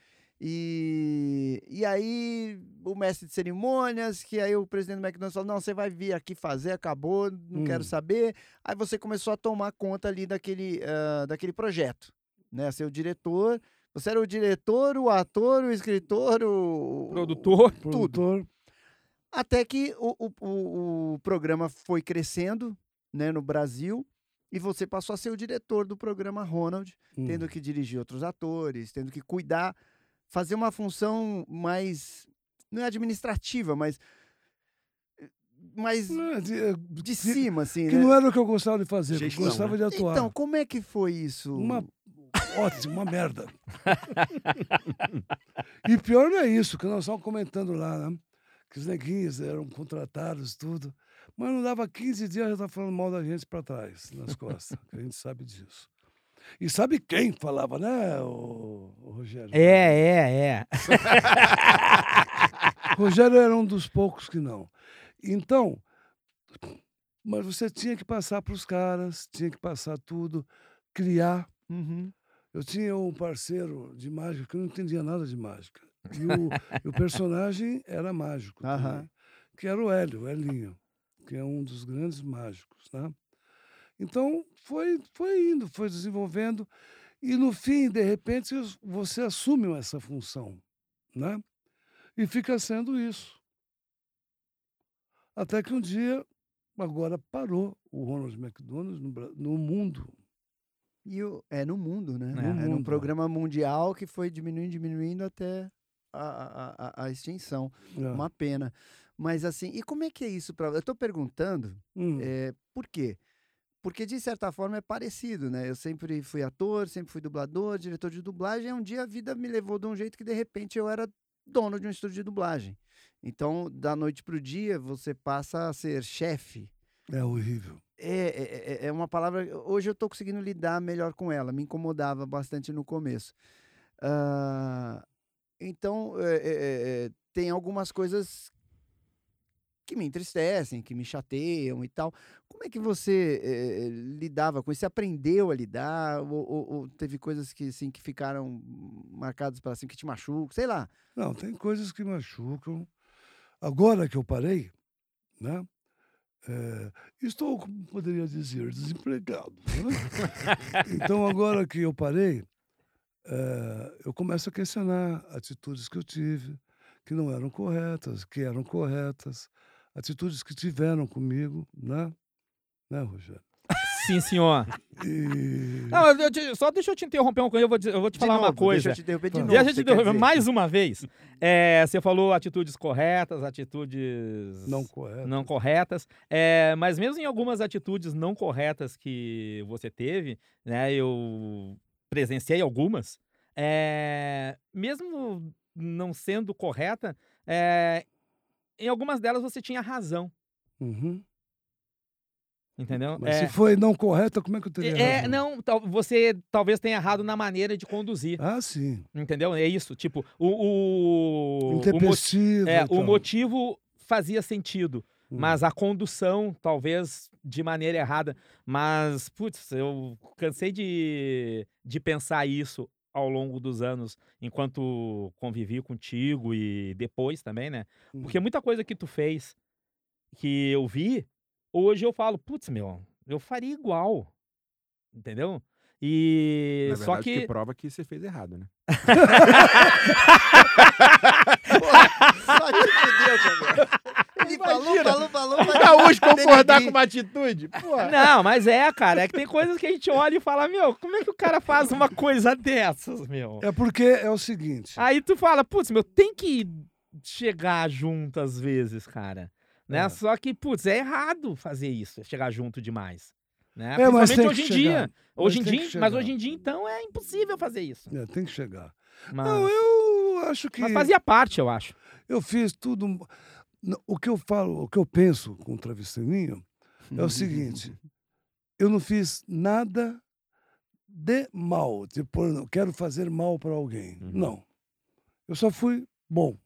E, e aí, o mestre de cerimônias, que aí o presidente do McDonald's falou: não, você vai vir aqui fazer, acabou, não quero Hum. saber. Aí você começou a tomar conta ali daquele, ah, daquele projeto, né? Ser o diretor. Você era o diretor, o ator, o escritor, o. Produtor. produtor. Até que o, o, o, o programa foi crescendo né, no Brasil e você passou a ser o diretor do programa Ronald, Hum. tendo que dirigir outros atores, tendo que cuidar, fazer uma função mais. não é administrativa, mas. mais É, de, é, cima, assim, Que né? não era o que eu gostava de fazer, que eu Gestão, gostava né? de atuar. Então, como é que foi isso? Uma ótimo, uma merda. e pior não é isso, que nós estávamos comentando lá, né? Que os neguinhos eram contratados, tudo. Mas não dava 15 dias, já estava falando mal da gente para trás, nas costas. que a gente sabe disso. E sabe quem falava, né, o, Rogério? É, é, é. Rogério era um dos poucos que não. Então, Mas você tinha que passar para os caras, tinha que passar tudo, criar. Uhum. Eu tinha um parceiro de mágica que eu não entendia nada de mágica. E o, o personagem era mágico, Aham. também, que era o Hélio, o Elinho, que é um dos grandes mágicos. Né? Então, foi, foi indo, foi desenvolvendo. E no fim, de repente, você assume essa função. Né? E fica sendo isso. Até que um dia, agora parou o Ronald McDonald no, no mundo. E o, é no mundo, né? É. É, No mundo. programa mundial que foi diminuindo, diminuindo até a, a, a- a extinção. É. Uma pena. Mas assim, e como é que é isso para Eu tô perguntando, Hum. é, por quê? Porque de certa forma é parecido, né? Eu sempre fui ator, sempre fui dublador, diretor de dublagem. E um dia a vida me levou de um jeito que de repente eu era dono de um estúdio de dublagem. Então, da noite pro dia, você passa a ser chefe. É horrível. É, é, é- é uma palavra. Hoje eu tô conseguindo lidar melhor com ela. Me incomodava bastante no começo. Ah, então, é, é, é, tem algumas coisas que me entristecem, que me chateiam e tal. Como é que você é, lidava com isso? Você aprendeu a lidar? Ou, ou- ou teve coisas que, assim, que ficaram marcadas para assim, que te machucam? Sei lá. Não, tem coisas que machucam. Agora que eu parei, né? é, estou, como poderia dizer, desempregado. né? então, agora que eu parei, é, eu começo a questionar atitudes que eu tive, que não eram corretas, que eram corretas, atitudes que tiveram comigo, né? Né, Rogério? Sim, senhor. E... Não, eu te- só deixa eu te interromper um coisa, eu vou, eu vou te De falar uma novo, coisa. Deixa eu te interromper de novo. Deixa eu te você quer interromper dizer. mais uma vez. É, você falou atitudes corretas, atitudes não correto. não corretas. É, mas mesmo em algumas atitudes não corretas que você teve, né? Eu presenciei algumas. é, mesmo não sendo correta, é, em algumas delas você tinha razão, Uhum. entendeu? Mas é, se foi não correta, como é que eu teria é, razão? não, tal- você talvez tenha errado na maneira de conduzir, Ah, sim. entendeu? É isso, tipo, o, o, o, Intempestivo. é, e o tal. motivo fazia sentido, Hum. mas a condução, talvez de maneira errada. Mas, putz, eu cansei de, de pensar isso ao longo dos anos, enquanto convivi contigo e depois também, né? Porque muita coisa que tu fez, que eu vi, hoje eu falo, putz, meu, eu faria igual. Entendeu? E Na só verdade, que... que. prova que você fez errado, né? Só te fudeu, Falou, falou, falou. mas Gaúcho concordar denegrir. com uma atitude? Porra. Não, mas é, cara, é que tem coisas que a gente olha e fala, meu, como é que o cara faz uma coisa dessas, meu? É porque é o seguinte. Aí tu fala, putz, meu, tem que chegar junto às vezes, cara. Né? É. Só que, putz, é errado fazer isso, chegar junto demais. Né? É, mas Principalmente hoje em dia. Hoje em Mas tem dia, mas hoje em dia, então, é impossível fazer isso. É, tem que chegar. Mas, Não, eu acho que mas fazia parte, eu acho. eu fiz tudo. O que eu falo, o que eu penso com o travesseirinho é o seguinte: eu não fiz nada de mal, tipo, eu quero fazer mal para alguém. Uhum. Não. Eu só fui bom.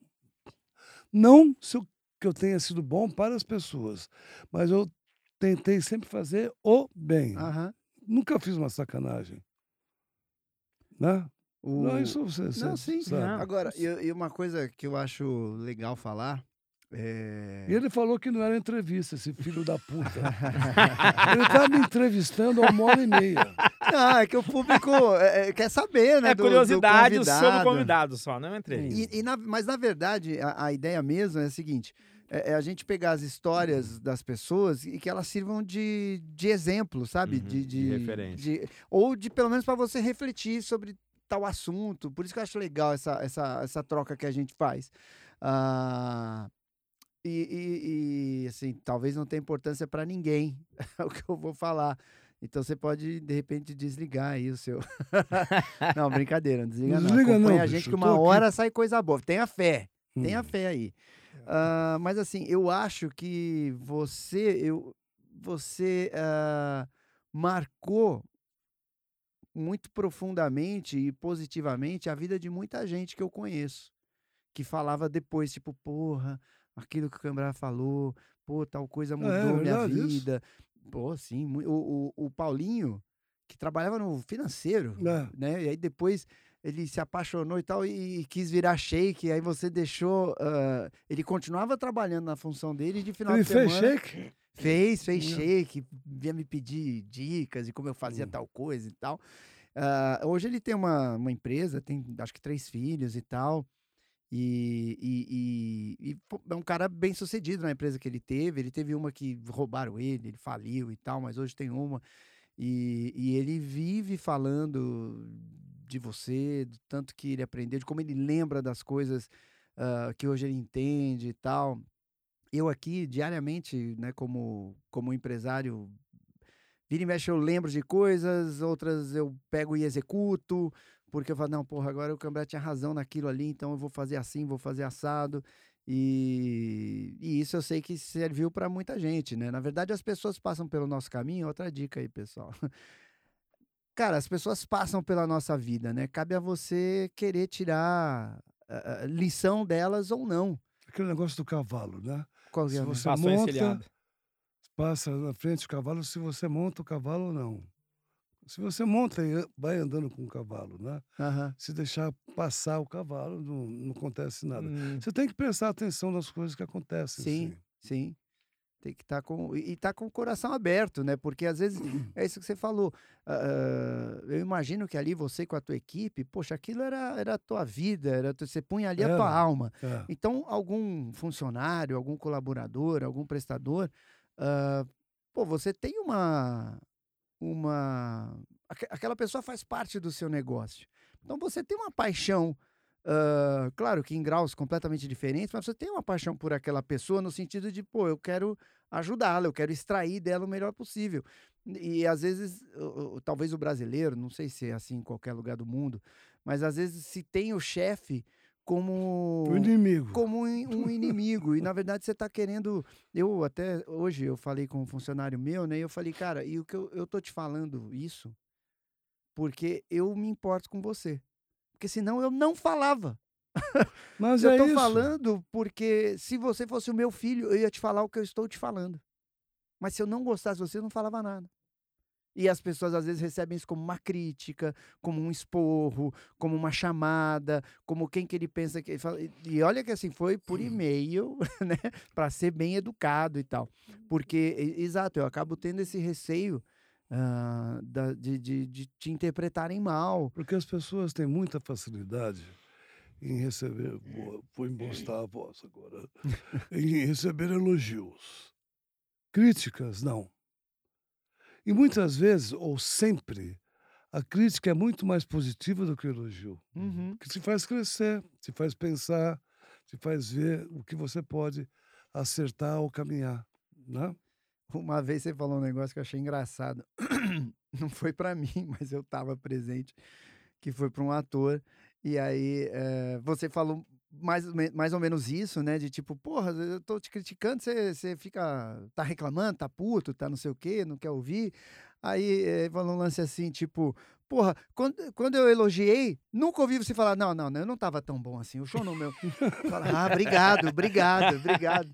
Não se eu- que eu tenha sido bom para as pessoas, mas eu tentei sempre fazer o bem. Aham. Nunca fiz uma sacanagem. Né? O- Não, isso você, Não, você sim. sabe. Não. Agora, e, e uma coisa que eu acho legal falar é... E ele falou que não era entrevista, esse filho da puta. ele tá me entrevistando há uma hora e meia. Não, é que o público é, é, quer saber, né? É do- do curiosidade sobre o convidado. convidado só, não entrei. E, e na- mas, na verdade, a, a ideia mesmo é a seguinte: é, é a gente pegar as histórias das pessoas e que elas sirvam de, de exemplo, sabe? Uhum, de, de referência. de- ou de, pelo menos, para você refletir sobre tal assunto. Por isso que eu acho legal essa, essa, essa troca que a gente faz. Ah, e, e- e, assim, talvez não tenha importância para ninguém o que eu vou falar. Então você pode, de repente, desligar aí o seu. não, brincadeira, não desliga Não não. desliga não, Acompanha a bicho, gente que eu uma tô aqui. hora sai coisa boa. Tenha fé, tenha Hum. fé aí. Ah, mas assim, eu acho que você, eu, você ah, marcou muito profundamente e positivamente a vida de muita gente que eu conheço. Que falava depois, tipo, porra, aquilo que o Cambrá falou, pô, tal coisa é mudou minha verdade isso? vida. Pô, sim. O, o, o Paulinho, que trabalhava no financeiro, É. né? E aí depois ele se apaixonou e tal e, quis virar shake. Aí você deixou. ah, ele continuava trabalhando na função dele e de final Ele de fez semana. shake? Fez, fez Hum. shake, vinha me pedir dicas de como eu fazia Hum. tal coisa e tal. Ah, hoje ele tem uma, uma empresa, tem acho que três filhos e tal. E, e- e- e, é um cara bem sucedido na empresa que ele teve. Ele teve uma que roubaram ele, ele faliu e tal, mas hoje tem uma. E, e ele vive falando de você, do tanto que ele aprendeu, de como ele lembra das coisas ah, que hoje ele entende e tal. Eu aqui, diariamente, né, como, como empresário, vira e mexe eu lembro de coisas, outras eu pego e executo, porque eu falo, não, porra, agora o Cambré tinha razão naquilo ali, então eu vou fazer assim, vou fazer assado. E, e isso eu sei que serviu para muita gente, né? Na verdade, as pessoas passam pelo nosso caminho. Outra dica aí, pessoal. Cara, as pessoas passam pela nossa vida, né? Cabe a você querer tirar ah, lição delas ou não. Aquele negócio do cavalo, né? Qual que Se é, né? você Passou monta, passa na frente do cavalo, se você monta o cavalo ou não. Se você monta e vai andando com o cavalo, né? Se deixar passar o cavalo, não, não acontece nada. Hum, Você tem que prestar atenção nas coisas que acontecem. Sim. Sim. Tem que estar com. E estar com o coração aberto, né? Porque às vezes é isso que você falou. ah, eu imagino que ali você com a tua equipe, poxa, aquilo era, era a tua vida, era, você punha ali a tua alma. É. Então, algum funcionário, algum colaborador, algum prestador, ah, pô, você tem uma. Uma aque- aquela pessoa faz parte do seu negócio. Então, você tem uma paixão. ah, claro que em graus completamente diferentes, mas você tem uma paixão por aquela pessoa no sentido de, pô, eu quero ajudá-la, eu quero extrair dela o melhor possível. E às vezes, talvez o brasileiro, não sei se é assim em qualquer lugar do mundo, mas às vezes se tem o chefe como O inimigo. como um um inimigo. E na verdade você está querendo. Eu até hoje eu falei com um funcionário meu, né? E eu falei, cara, e o que eu, eu tô te falando isso porque eu me importo com você. Porque senão eu não falava. Mas eu é tô isso. falando porque se você fosse o meu filho, eu ia te falar o que eu estou te falando. Mas se eu não gostasse de você, eu não falava nada. E as pessoas às vezes recebem isso como uma crítica, como um esporro, como uma chamada, como quem que ele pensa que ele fala. E- olha que assim foi por e-mail, né, para ser bem educado e tal. Porque e- exato, eu acabo tendo esse receio ah, da- de, de, de te interpretarem mal. Porque as pessoas têm muita facilidade em receber. Vou, vou embostar a voz agora. em receber elogios. Críticas, não. E muitas vezes, ou sempre, a crítica é muito mais positiva do que o elogio. Uhum. Que te faz crescer, te faz pensar, te faz ver o que você pode acertar ou caminhar. Né? Uma vez você falou um negócio que eu achei engraçado. Não foi pra mim, mas eu tava presente, que foi pra um ator. E aí eh, você falou mais, mais ou menos isso, né? De tipo, porra, eu tô te criticando, você, fica. tá reclamando, tá puto, tá não sei o quê, não quer ouvir. Aí eh, falou um lance assim, tipo, porra, quando, quando eu elogiei, nunca ouvi você falar, não, não, não, eu não tava tão bom assim, o show não meu. Fala, ah, obrigado, obrigado, obrigado.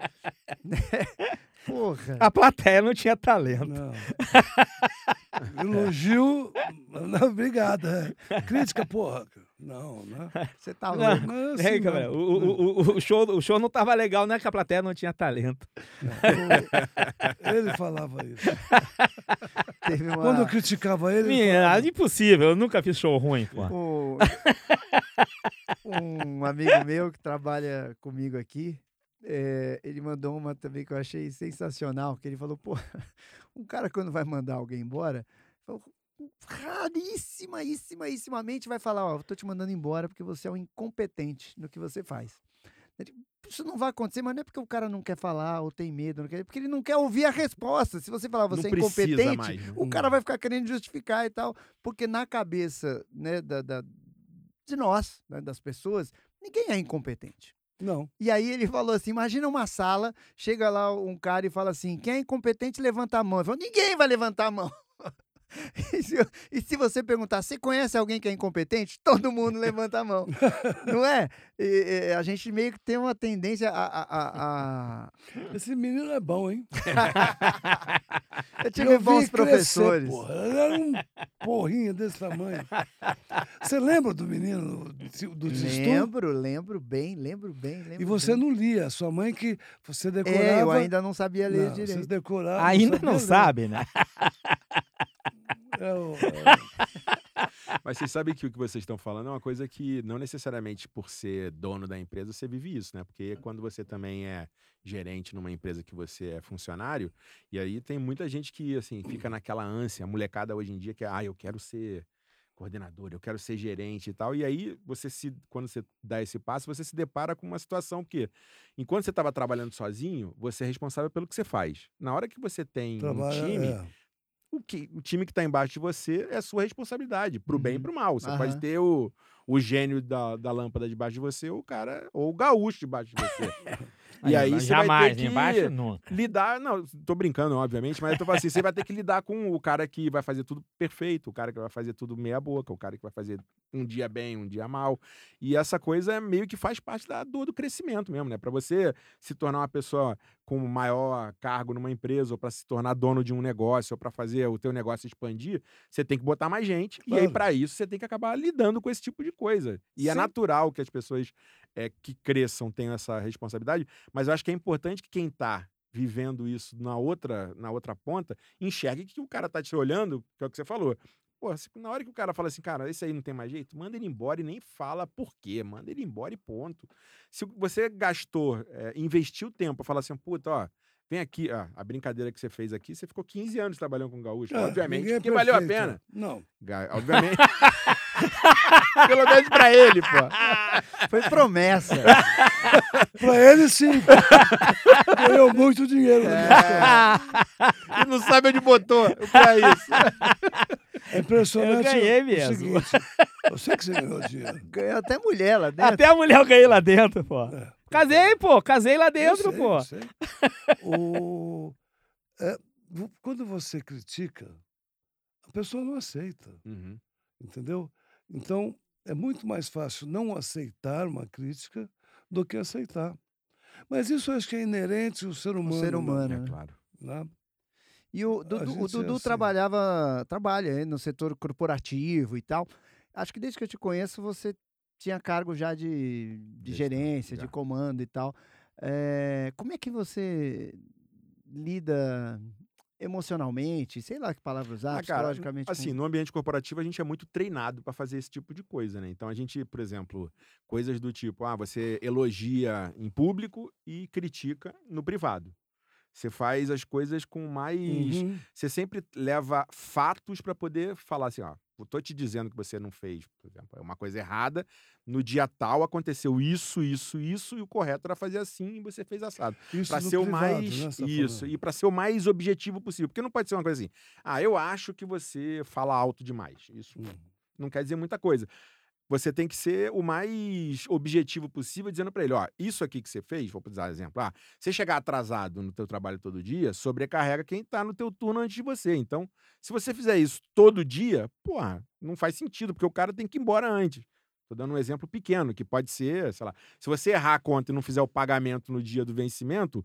Porra. A plateia não tinha talento. Não. Elogio, não, obrigada. Crítica, porra. Não, né? Você tá Não. louco. Não é É, assim, galera, não. o, o, o, o show, o show não tava legal, não é que a plateia não tinha talento. Ele falava isso. Teve uma... Quando eu criticava ele, ele Minha, falava, impossível, eu nunca fiz show ruim, pô. O- um amigo meu que trabalha comigo aqui, eh, ele mandou uma também que eu achei sensacional, que ele falou, pô, um cara quando vai mandar alguém embora, falou, raríssimaíssimaíssimamente vai falar, ó, eu tô te mandando embora porque você é um incompetente no que você faz. Isso não vai acontecer, mas não é porque o cara não quer falar ou tem medo, não quer, é porque ele não quer ouvir a resposta. Se você falar você é incompetente, mais. né? o cara vai ficar querendo justificar e tal, porque na cabeça né, da, da- de nós, né, das pessoas, ninguém é incompetente. Não. E aí ele falou assim: imagina uma sala, chega lá um cara e fala assim: quem é incompetente, levanta a mão. Ele falou: ninguém vai levantar a mão. E se, e se você perguntar, você conhece alguém que é incompetente? Todo mundo levanta a mão. Não é? E- e a gente meio que tem uma tendência a. a- a- a- Esse menino é bom, hein? Eu tive Eu bons crescer, professores. porra. Ele era um porrinho desse tamanho. Você lembra do menino do, do? Lembro, lembro bem, lembro bem. Lembro E você bem. não lia. Sua mãe que você decorava... É, eu ainda não sabia ler Não, direito. Você decorava... Ainda não ler. sabe, né? Mas vocês sabem que o que vocês estão falando é uma coisa que não necessariamente por ser dono da empresa você vive isso, né? Porque quando você também é gerente numa empresa que você é funcionário, e aí tem muita gente que, assim, fica naquela ânsia, a molecada hoje em dia que é, ah, eu quero ser coordenador, eu quero ser gerente e tal. E aí você se, quando você dá esse passo, você se depara com uma situação que, enquanto você estava trabalhando sozinho, você é responsável pelo que você faz. Na hora que você tem um trabalha- time, é. O, que, o time que está embaixo de você é sua responsabilidade, pro bem e Uhum. pro mal. Você pode Aham. ter o, o gênio da, da lâmpada debaixo de você, ou o cara, ou o gaúcho debaixo de você. e aí você vai Jamais, ter que embaixo nunca. lidar. Não, tô brincando, obviamente, mas eu tô falando assim: você vai ter que lidar com o cara que vai fazer tudo perfeito, o cara que vai fazer tudo meia-boca, o cara que vai fazer um dia bem, um dia mal. E essa coisa é meio que faz parte da dor do crescimento mesmo, né? Para você se tornar uma pessoa com maior cargo numa empresa, ou para se tornar dono de um negócio, ou para fazer o teu negócio expandir, você tem que botar mais gente. E aí, Claro. para isso, você tem que acabar lidando com esse tipo de coisa. E é Sim. natural que as pessoas é, que cresçam tenham essa responsabilidade, mas eu acho que é importante que quem está vivendo isso na outra, na outra ponta, enxergue que o cara tá te olhando, que é o que você falou. Pô, na hora que o cara fala assim, cara, esse aí não tem mais jeito, manda ele embora e nem fala por quê, manda ele embora e ponto. Se você gastou, é, investiu tempo pra falar assim, puta, ó, vem aqui, ó, a brincadeira que você fez aqui, você ficou 15 anos trabalhando com gaúcho, É, obviamente, é que valeu a pena. Não. Ga- Obviamente. Pelo menos pra ele, pô. Foi promessa. Pra ele, sim. Ganhou muito dinheiro. É. na minha história. E não sabe onde botou pra isso. É impressionante. Eu ganhei mesmo. seguinte, eu sei que você ganhou dinheiro. Ganhou até mulher lá dentro. Até a mulher eu ganhei lá dentro, pô. É. Casei, pô. Casei lá dentro, sei, pô. sei. O- é, quando você critica, a pessoa não aceita, Uhum. entendeu? Então, é muito mais fácil não aceitar uma crítica do que aceitar. Mas isso acho que é inerente ao ser humano. ser né? humano. É né? claro. Né? E o Dudu, o é Dudu assim. trabalhava, trabalha hein, no setor corporativo e tal. Acho que desde que eu te conheço, você tinha cargo já de, de gerência, de comando e tal. Eh, como é que você lida emocionalmente? Sei lá que palavra usar, Ah, psicologicamente. assim, no ambiente corporativo a gente é muito treinado para fazer esse tipo de coisa, né? Então a gente, por exemplo, coisas do tipo, ah, você elogia em público e critica no privado. Você faz as coisas com mais. Uhum. Você sempre leva fatos para poder falar assim, ó, eu tô te dizendo que você não fez, por exemplo, é uma coisa errada. No dia tal aconteceu isso, isso, isso, e o correto era fazer assim e você fez assado. Isso Para ser o mais. né, isso, falando. e para ser o mais objetivo possível. Porque não pode ser uma coisa assim, ah, eu acho que você fala alto demais. Isso Hum. não quer dizer muita coisa. Você tem que ser o mais objetivo possível, dizendo para ele, ó, isso aqui que você fez, vou usar exemplo, ah, você chegar atrasado no teu trabalho todo dia, sobrecarrega quem tá no teu turno antes de você. Então, se você fizer isso todo dia, porra, não faz sentido, porque o cara tem que ir embora antes. Tô dando um exemplo pequeno, que pode ser, sei lá, se você errar a conta e não fizer o pagamento no dia do vencimento,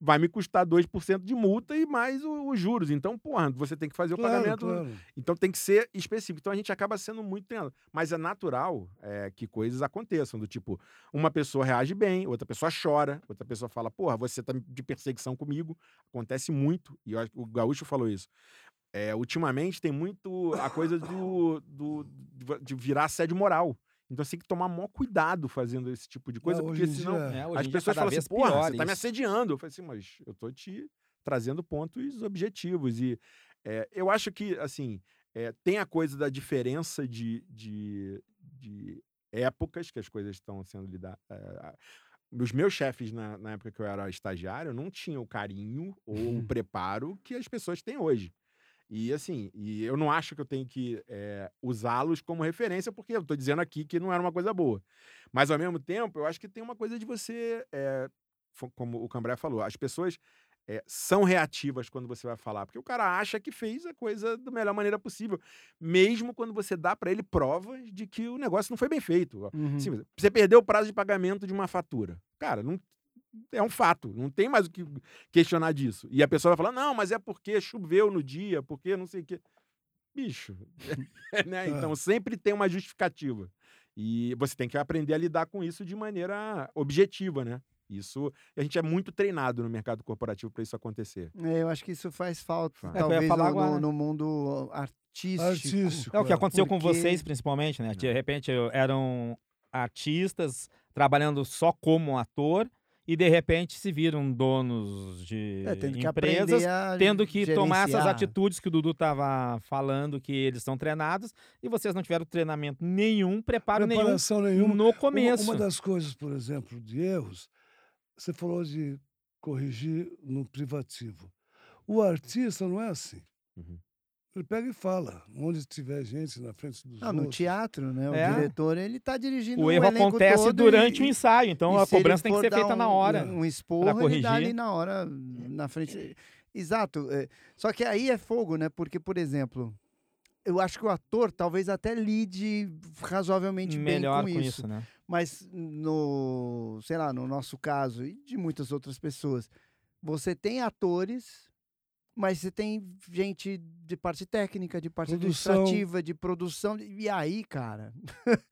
vai me custar 2% de multa e mais o- os juros. Então, porra, você tem que fazer o Claro, pagamento claro. então tem que ser específico. Então a gente acaba sendo muito treinado. Mas é natural é, que coisas aconteçam. Do tipo, uma pessoa reage bem, outra pessoa chora, outra pessoa fala, porra, você tá de perseguição comigo. Acontece muito. E eu acho que o Gaúcho falou isso. É, ultimamente tem muito a coisa do, do- de virar assédio moral. Então você tem que tomar maior cuidado fazendo esse tipo de coisa, porque senão É, as dia pessoas falam assim, porra, você tá me isso. assediando. Eu falei assim, mas eu tô te trazendo pontos objetivos. E é, eu acho que, assim, é, tem a coisa da diferença de, de, de épocas que as coisas estão sendo lidadas. os meus chefes, na, na época que eu era estagiário, não tinham o carinho ou o preparo que as pessoas têm hoje. E assim, e eu não acho que eu tenho que é, usá-los como referência, porque eu estou dizendo aqui que não era uma coisa boa. Mas ao mesmo tempo, eu acho que tem uma coisa de você, é, como o Cambré falou, as pessoas é, são reativas quando você vai falar, porque o cara acha que fez a coisa da melhor maneira possível, mesmo quando você dá para ele provas de que o negócio não foi bem feito. Uhum. Sim, você perdeu o prazo de pagamento de uma fatura. Cara, não é um fato, não tem mais o que questionar disso. E a pessoa vai falar: "Não, mas é porque choveu no dia, porque não sei o quê". Bicho, né? Então sempre tem uma justificativa. E você tem que aprender a lidar com isso de maneira objetiva, né? Isso, a gente é muito treinado no mercado corporativo para isso acontecer. É, eu acho que isso faz falta. É, talvez falar no, agora. no- no mundo artístico. Artístico. É o que é. aconteceu com Porque- vocês, principalmente, né? De repente eram artistas trabalhando só como ator e de repente se viram donos de É, tendo que empresas, a tendo que tomar essas gerenciar. atitudes que o Dudu estava falando, que eles são treinados, e vocês não tiveram treinamento nenhum, preparo nenhum Preparação nenhuma. no Uma- começo. Uma, das coisas, por exemplo, de erros, você falou de corrigir no privativo. O artista não é assim. Uhum. Ele pega e fala, onde tiver gente na frente dos Ah, no outros. teatro, né? O É. diretor, ele tá dirigindo O o erro elenco acontece todo durante e- o ensaio, então e a se ele cobrança tem que for ser dar feita na um- hora. Um esporro, ele dá corrigir. ali na hora, na frente. Exato. é. Só que aí é fogo, né? Porque, por exemplo, eu acho que o ator talvez até lide razoavelmente Melhor bem com com, isso, né? Mas no, sei lá, no nosso caso e de muitas outras pessoas, você tem atores, mas você tem gente de parte técnica, de parte Produção. administrativa, de produção. E aí, cara,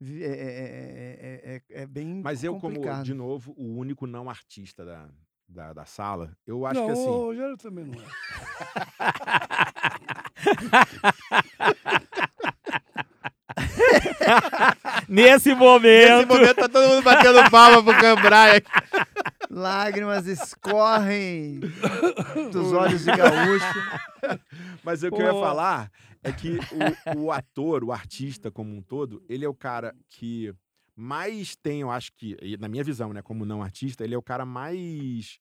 é, é- é- é- é- é bem Mas eu, como, complicado. de novo, o único não artista da, da, da sala, eu acho não, que assim. o Rogério também não é. Nesse Nesse momento. momento tá todo mundo batendo palma pro Cambraia. Lágrimas escorrem dos olhos de gaúcho. Mas o que eu ia falar é que o, o ator, o artista como um todo, ele é o cara que mais tem, eu acho que, na minha visão, né, como não artista, ele é o cara mais,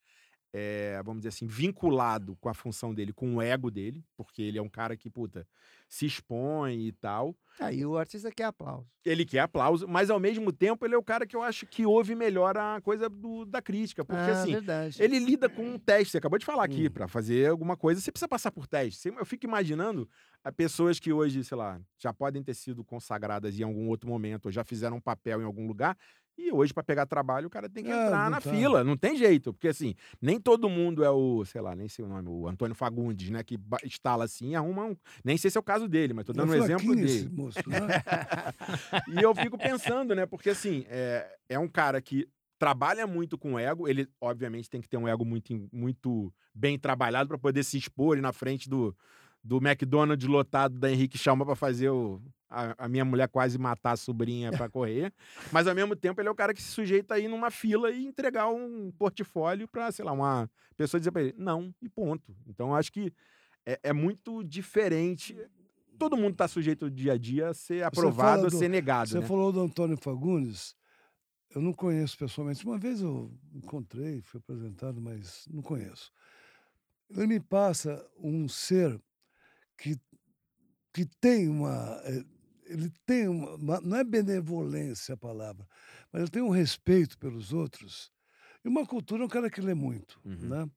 é, vamos dizer assim, vinculado com a função dele, com o ego dele, porque ele é um cara que, puta, se expõe e tal. Aí o artista quer aplauso. Ele quer aplauso, mas ao mesmo tempo ele é o cara que eu acho que ouve melhor a coisa do- da crítica, porque ah, assim, verdade. ele lida com um teste. Você acabou de falar aqui, Hum. pra fazer alguma coisa, você precisa passar por teste. Eu fico imaginando a pessoas que hoje, sei lá, já podem ter sido consagradas em algum outro momento, ou já fizeram um papel em algum lugar, e hoje, pra pegar trabalho, o cara tem que É, entrar na tá. fila. Não tem jeito, porque assim, nem todo mundo é o, sei lá, nem sei o nome, o Antônio Fagundes, né, que instala assim e arruma um. Nem sei se é o caso dele, mas tô dando um é exemplo dele. moço, né? E eu fico pensando, né? Porque assim, é, é um cara que trabalha muito com ego. Ele, obviamente, tem que ter um ego muito, muito bem trabalhado para poder se expor ali na frente do, do McDonald's lotado da Henrique Chalma para fazer o, a, a minha mulher quase matar a sobrinha para correr. Mas ao mesmo tempo, ele é o cara que se sujeita a ir numa fila e entregar um portfólio para, sei lá, uma pessoa dizer para ele não e ponto. Então, acho que é, é muito diferente. Todo mundo está sujeito dia a dia a ser aprovado, a do- ser negado. Você né? falou do Antônio Fagundes. Eu não conheço pessoalmente. Uma vez eu encontrei, fui apresentado, mas não conheço. Ele me passa um ser que, que tem uma. eh, Ele tem uma, Não é benevolência a palavra, mas ele tem um respeito pelos outros. E uma cultura é um cara que lê muito. Uhum. Né?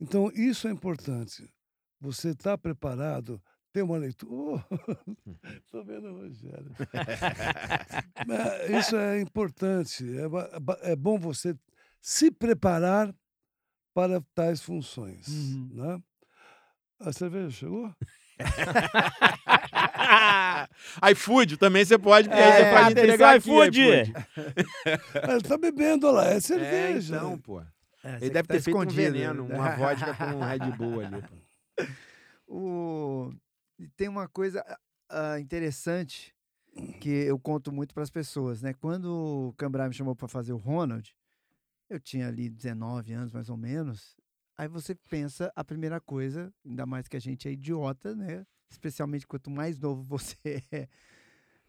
Então, isso é importante. Você está preparado, ter uma leitura. Estou vendo o Rogério. É, Isso é importante. É, é bom você se preparar para tais funções. Uhum. Né? A cerveja chegou? iFood também você pode, porque aí você É, pode entregar aqui, iFood. Ele está bebendo, lá, é É, cerveja. então, pô. É, Ele deve tá ter feito um escondido, veneno, né? uma vodka com um Red Bull ali. O... Tem uma coisa ah, interessante que eu conto muito para as pessoas, né? Quando o Cambrai me chamou para fazer o Ronald, eu tinha ali 19 anos mais ou menos. Aí você pensa a primeira coisa, ainda mais que a gente é idiota, né? Especialmente quanto mais novo você é.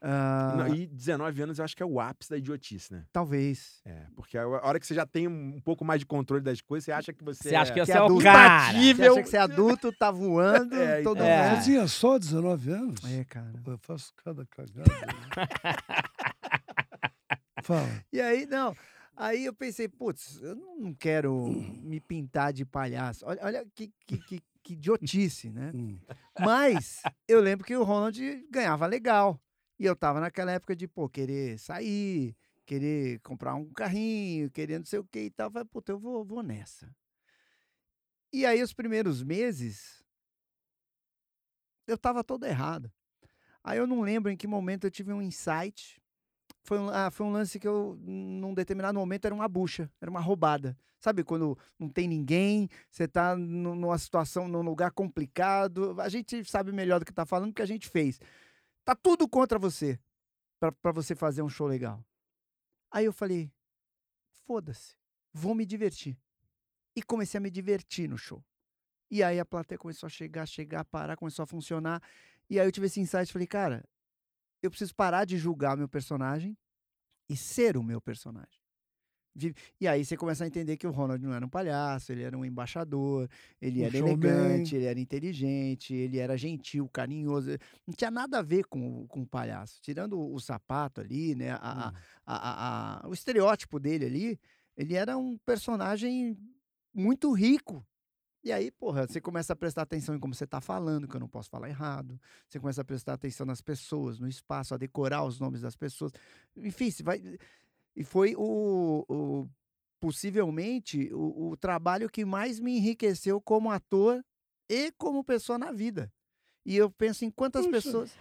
Ah, Não, E 19 anos eu acho que é o ápice da idiotice, né? Talvez. É, porque a hora que você já tem um pouco mais de controle das coisas, você acha que você Você acha que é... que é o adulto cara? Você acha que você é adulto, tá voando, É, todo então. É. mundo. Tinha só 19 anos? É, cara. Eu faço cada cagada. né? Fala. E aí, não. Aí eu pensei, putz, eu não quero me pintar de palhaço. Olha, olha que, que, que, que idiotice, né? Hum. Mas eu lembro que o Ronald ganhava legal. E eu tava naquela época de, pô, querer sair, querer comprar um carrinho, querer não sei o que e tal. Eu Falei, puta, eu vou, vou nessa. E aí, os primeiros meses, eu tava todo errado. Aí eu não lembro em que momento eu tive um insight. Foi um, ah, foi um lance que eu, num determinado momento, era uma bucha, era uma roubada. Sabe quando não tem ninguém, você tá nu- numa situação, num lugar complicado. A gente sabe melhor do que tá falando porque a gente fez. Tá tudo contra você pra você fazer um show legal. Aí eu falei, foda-se, vou me divertir. E comecei a me divertir no show. E aí a plateia começou a chegar, chegar, parar, começou a funcionar. E aí eu tive esse insight, falei, cara, eu preciso parar de julgar meu personagem e ser o meu personagem. E aí você começa a entender que o Ronald não era um palhaço, ele era um embaixador, ele Um era showman. elegante, ele era inteligente, ele era gentil, carinhoso. Não tinha nada a ver com, o- com o palhaço. Tirando o, o sapato ali, né? a- Hum. a- a- o estereótipo dele ali, ele era um personagem muito rico. E aí, porra, você começa a prestar atenção em como você tá falando, que eu não posso falar errado. Você começa a prestar atenção nas pessoas, no espaço, a decorar os nomes das pessoas. Enfim, você vai. E foi o. o- possivelmente o, o trabalho que mais me enriqueceu como ator e como pessoa na vida. E eu penso em quantas Puxa. pessoas.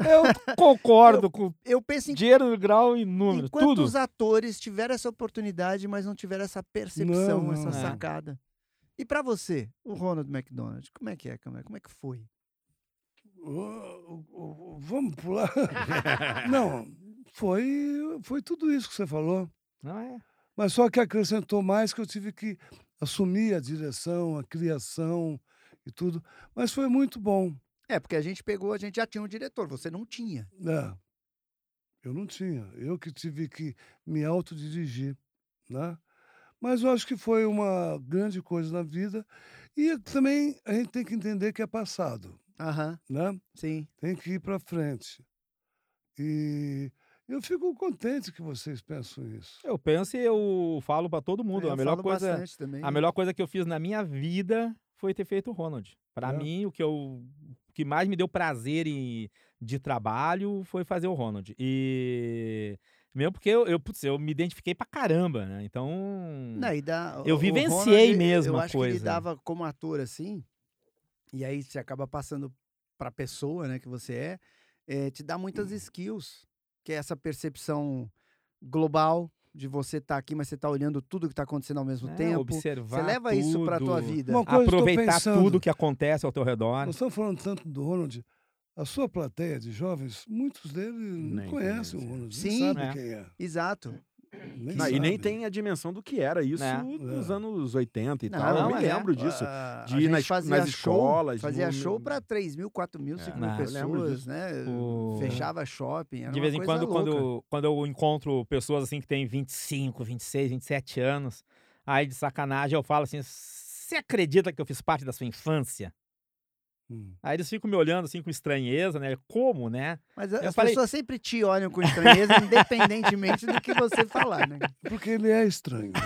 Eu concordo com Eu penso em dinheiro, grau e número, em tudo. quantos atores tiveram essa oportunidade, mas não tiveram essa percepção, Não, essa. É. sacada. E pra você, o Ronald McDonald, como é que é? Como é, como é que foi? Vamos pular. Não, foi, foi tudo isso que você falou. Não é? Mas só que acrescentou mais que eu tive que assumir a direção, a criação e tudo. Mas foi muito bom. É, porque a gente pegou, a gente já tinha um diretor, você não tinha. É, eu não tinha. Eu que tive que me autodirigir, né? Mas eu acho que foi uma grande coisa na vida. E também a gente tem que entender que é passado, Aham, né? sim. Tem que ir para frente. E eu fico contente que vocês pensam isso. Eu penso e eu falo pra todo mundo. É, Eu a melhor falo coisa, bastante também. a melhor coisa que eu fiz na minha vida foi ter feito o Ronald. Pra É. mim, o que eu o que mais me deu prazer em- de trabalho foi fazer o Ronald. E mesmo porque eu, eu, putz, eu me identifiquei pra caramba, né? Então, Não, dá- Eu vivenciei Ronald, mesmo Eu a acho que ele coisa. dava como ator assim, e aí você acaba passando pra pessoa, né, que você é, eh, te dá Uhum. muitas skills, que é essa percepção global de você estar aqui, mas você tá olhando tudo que tá acontecendo ao mesmo é, tempo. observar Você leva isso pra tua tudo, vida. Uma coisa eu tô Aproveitar pensando. tudo que acontece ao teu redor. Nós estamos falando tanto do Ronald. A sua plateia de jovens, muitos deles não Nem conhecem o conhecem. Ronald, Sim. nem sabem É. quem é. Exato. Nem Não, e nem tem a dimensão do que era isso É. nos É. anos 80 e Não, tal. Eu não, me é. lembro disso. De ir nas- fazia nas show, escolas, Fazia no- show para 3 mil, 4 mil, 5 mil Ah, eu lembro pessoas, né? O- Fechava shopping. Era De uma vez em coisa quando, louca. quando, quando eu encontro pessoas assim que têm 25, 26, 27 anos, aí de sacanagem eu falo assim: você acredita que eu fiz parte da sua infância? Hum. Aí eles ficam me olhando assim com estranheza, né? Como, né? Mas a- Eu as falei- pessoas sempre te olham com estranheza, independentemente do que você falar, né? Porque ele é estranho.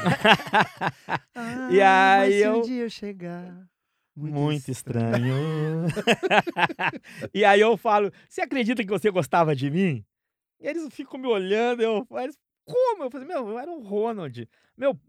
Ah, E aí mas se um eu- dia eu chegar... Muito, estranho. e aí eu falo: você acredita que você gostava de mim? E eles ficam me olhando, eu eles, como? Eu falei, meu, eu era o Ronald. Meu,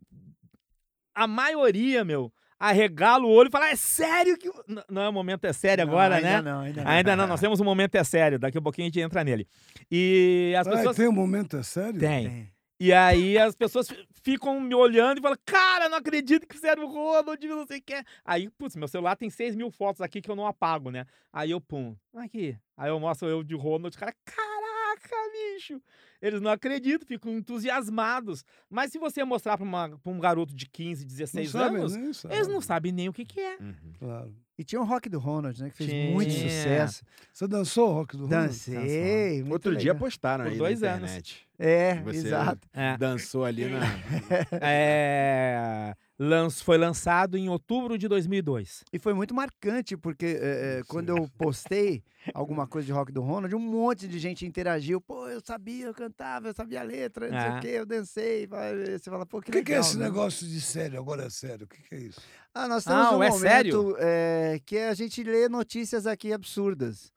a maioria, meu, arregala o olho e fala, é sério que. Não, o momento é sério Não, agora, ainda né? Não, ainda não. Ainda não, nós temos um momento é sério. Daqui a pouquinho a gente entra nele. E as Ah, pessoas. tem um momento, é sério? Tem. Tem. E aí as pessoas fi- ficam me olhando e falam, cara, não acredito que fizeram o Ronald, não sei o que. é." Aí, putz, meu celular tem 6 mil fotos aqui que eu não apago, né? Aí eu, pum, aqui. Aí eu mostro eu de Ronald, cara, caraca, bicho. Eles não acreditam, ficam entusiasmados. Mas se você mostrar pra um garoto de 15, Não 16 sabem, anos, sabem. eles não sabem nem o que, que é. Uhum. Claro. E tinha o rock do Ronald, né? Que fez Tinha. muito sucesso. Você dançou o rock do Ronald? Dancei. muito Outro dia legal. postaram Por aí dois na anos. internet. É, Você exato. É. Dançou ali na... É, Lanç- foi lançado em outubro de 2002. E foi muito marcante, porque é, é, quando eu postei alguma coisa de rock do Ronald, um monte de gente interagiu. Pô, eu sabia, eu cantava, eu sabia a letra, não sei Ah. o quê, eu dancei. Você fala, pô, que O que, que é esse né? negócio de sério? Agora é sério. O que, que é isso? Ah, nós temos Ah, um é momento sério? é, que a gente lê notícias aqui absurdas.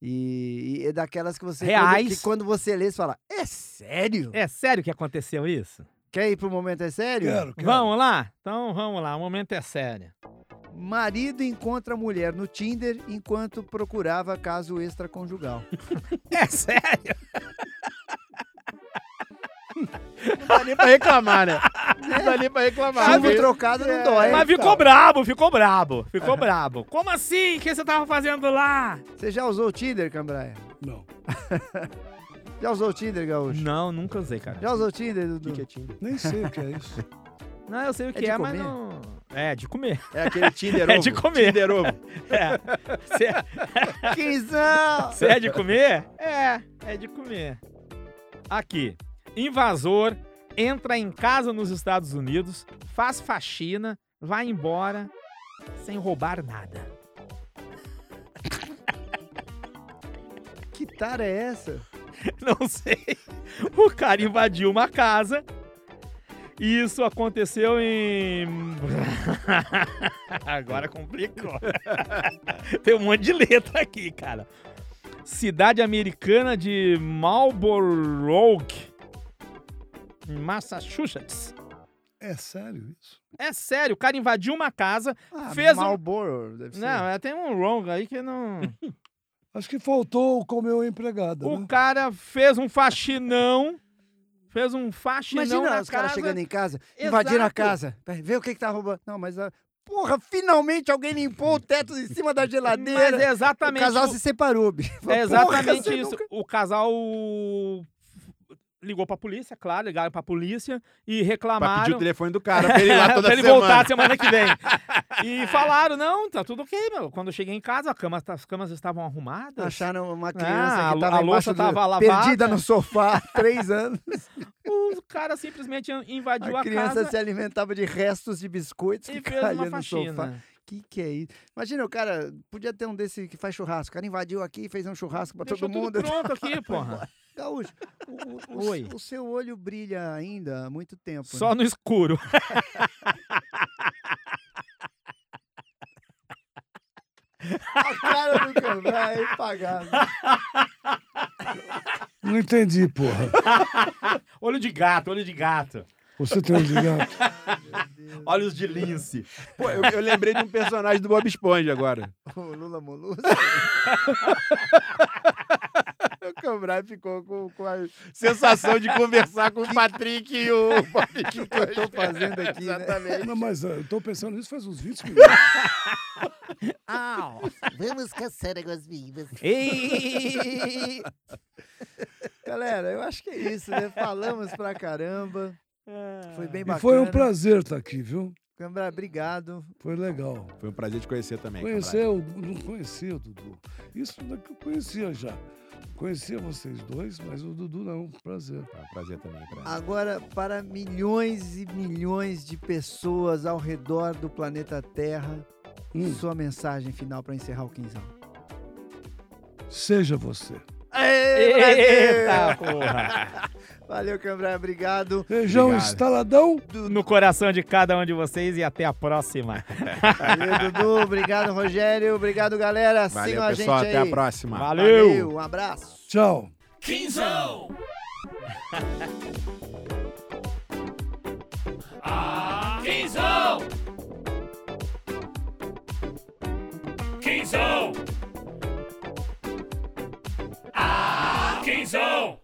E, e é daquelas que você. Reais. Quando, que quando você lê, você fala, é sério? É sério que aconteceu isso? Quer ir pro momento é sério? Quero, quero. Vamos lá? Então vamos lá, o momento é sério. Marido encontra mulher no Tinder enquanto procurava caso extraconjugal. É sério? Não dá nem pra reclamar, né? Não dá nem pra reclamar. Chumbo trocado não É, dói. Mas ficou brabo, ficou brabo, ficou brabo. Como assim? O que você tava fazendo lá? Você já usou o Tinder, Cambraia? Não. Já usou o Tinder, Gaúcho? Não, nunca usei, cara. Já usou o Tinder, O Dudu? que que é Tinder? Nem sei o que é isso. Não, eu sei o É que de é, mas não. É, de comer. É aquele Tinder É ovo. de comer. Tinder ovo. É. Você Quinzão! você é de comer? É, é de comer. Aqui. Invasor entra em casa nos Estados Unidos, faz faxina, vai embora sem roubar nada. Que tara é essa? Não sei. O cara invadiu uma casa. E isso aconteceu em. Agora complicou. Tem um monte de letra aqui, cara. Cidade americana de Marlborough, Massachusetts. É sério isso? É sério, o cara invadiu uma casa. Ah, Fez um- Marlboro, deve ser. Não, é, tem um wrong aí que não. Acho que faltou comer o empregado, O né? cara fez um faxinão. Fez um faxinão Imagina na os caras chegando em casa, invadiram a Exato. casa. Vê o que que tá roubando. Não, mas... ah, Porra, finalmente alguém limpou o teto em cima da Mas geladeira. o exatamente, casal o- se separou, bicho. é Porra, exatamente você isso. nunca- O casal ligou pra polícia, claro, ligaram pra polícia e Pra pedir o reclamaram. telefone do cara, pra ele ir lá toda pra ele semana. voltar semana que vem. e falaram, não, tá tudo ok, meu. Quando eu cheguei em casa, a cama- as camas estavam arrumadas. Acharam uma criança Ah, a que tava a louça do- tava lavada. perdida no sofá há três anos. O cara simplesmente invadiu A a, criança casa se alimentava de restos de biscoitos e que fez caíam uma no sofá. faxina. Que que é isso? Imagina, o cara podia ter um desse que faz churrasco. O cara invadiu aqui e fez um churrasco pra Deixou todo tudo mundo. pronto aqui, porra. Gaúcho, o, o- Oi. o seu olho brilha ainda há muito tempo. né? Só no escuro. A cara do é impagável. Não entendi, porra. Olho de gato, olho de gato. Você tem um de gato. Olhos de lince. Pô, eu, eu lembrei de um personagem do Bob Esponja agora. O Lula Molusco. O ficou com, com a... Sensação de conversar com o Patrick e o Bob que eu tô fazendo aqui, né? Exatamente. Não, mas ah, eu tô pensando nisso faz uns 20 minutos. Au. Vamos caçar águas vivas. Ei! Galera, eu acho que é isso, né? Falamos pra caramba. Foi bem E bacana. foi um prazer estar aqui, viu? Cambrai, obrigado. Foi legal. Foi um prazer te conhecer também. Conhecer, eu não conhecia o Dudu. Isso daqui eu conhecia já. Conhecia vocês dois, mas o Dudu não. Prazer. Um prazer também. Pra... Agora, para milhões e milhões de pessoas ao redor do planeta Terra, Hum, sua mensagem final para encerrar o quinzão. seja você. Eita, porra! Valeu, Cambrai, obrigado. Beijão obrigado. estaladão. No coração de cada um de vocês e até a próxima. Valeu, Dudu. Obrigado, Rogério. Obrigado, galera. Valeu, Sigam pessoal, a gente até aí. Até a próxima. Valeu. Valeu. Um abraço. Tchau. Quinzão. ah, quinzão. Quinzão. Ah, quinzão.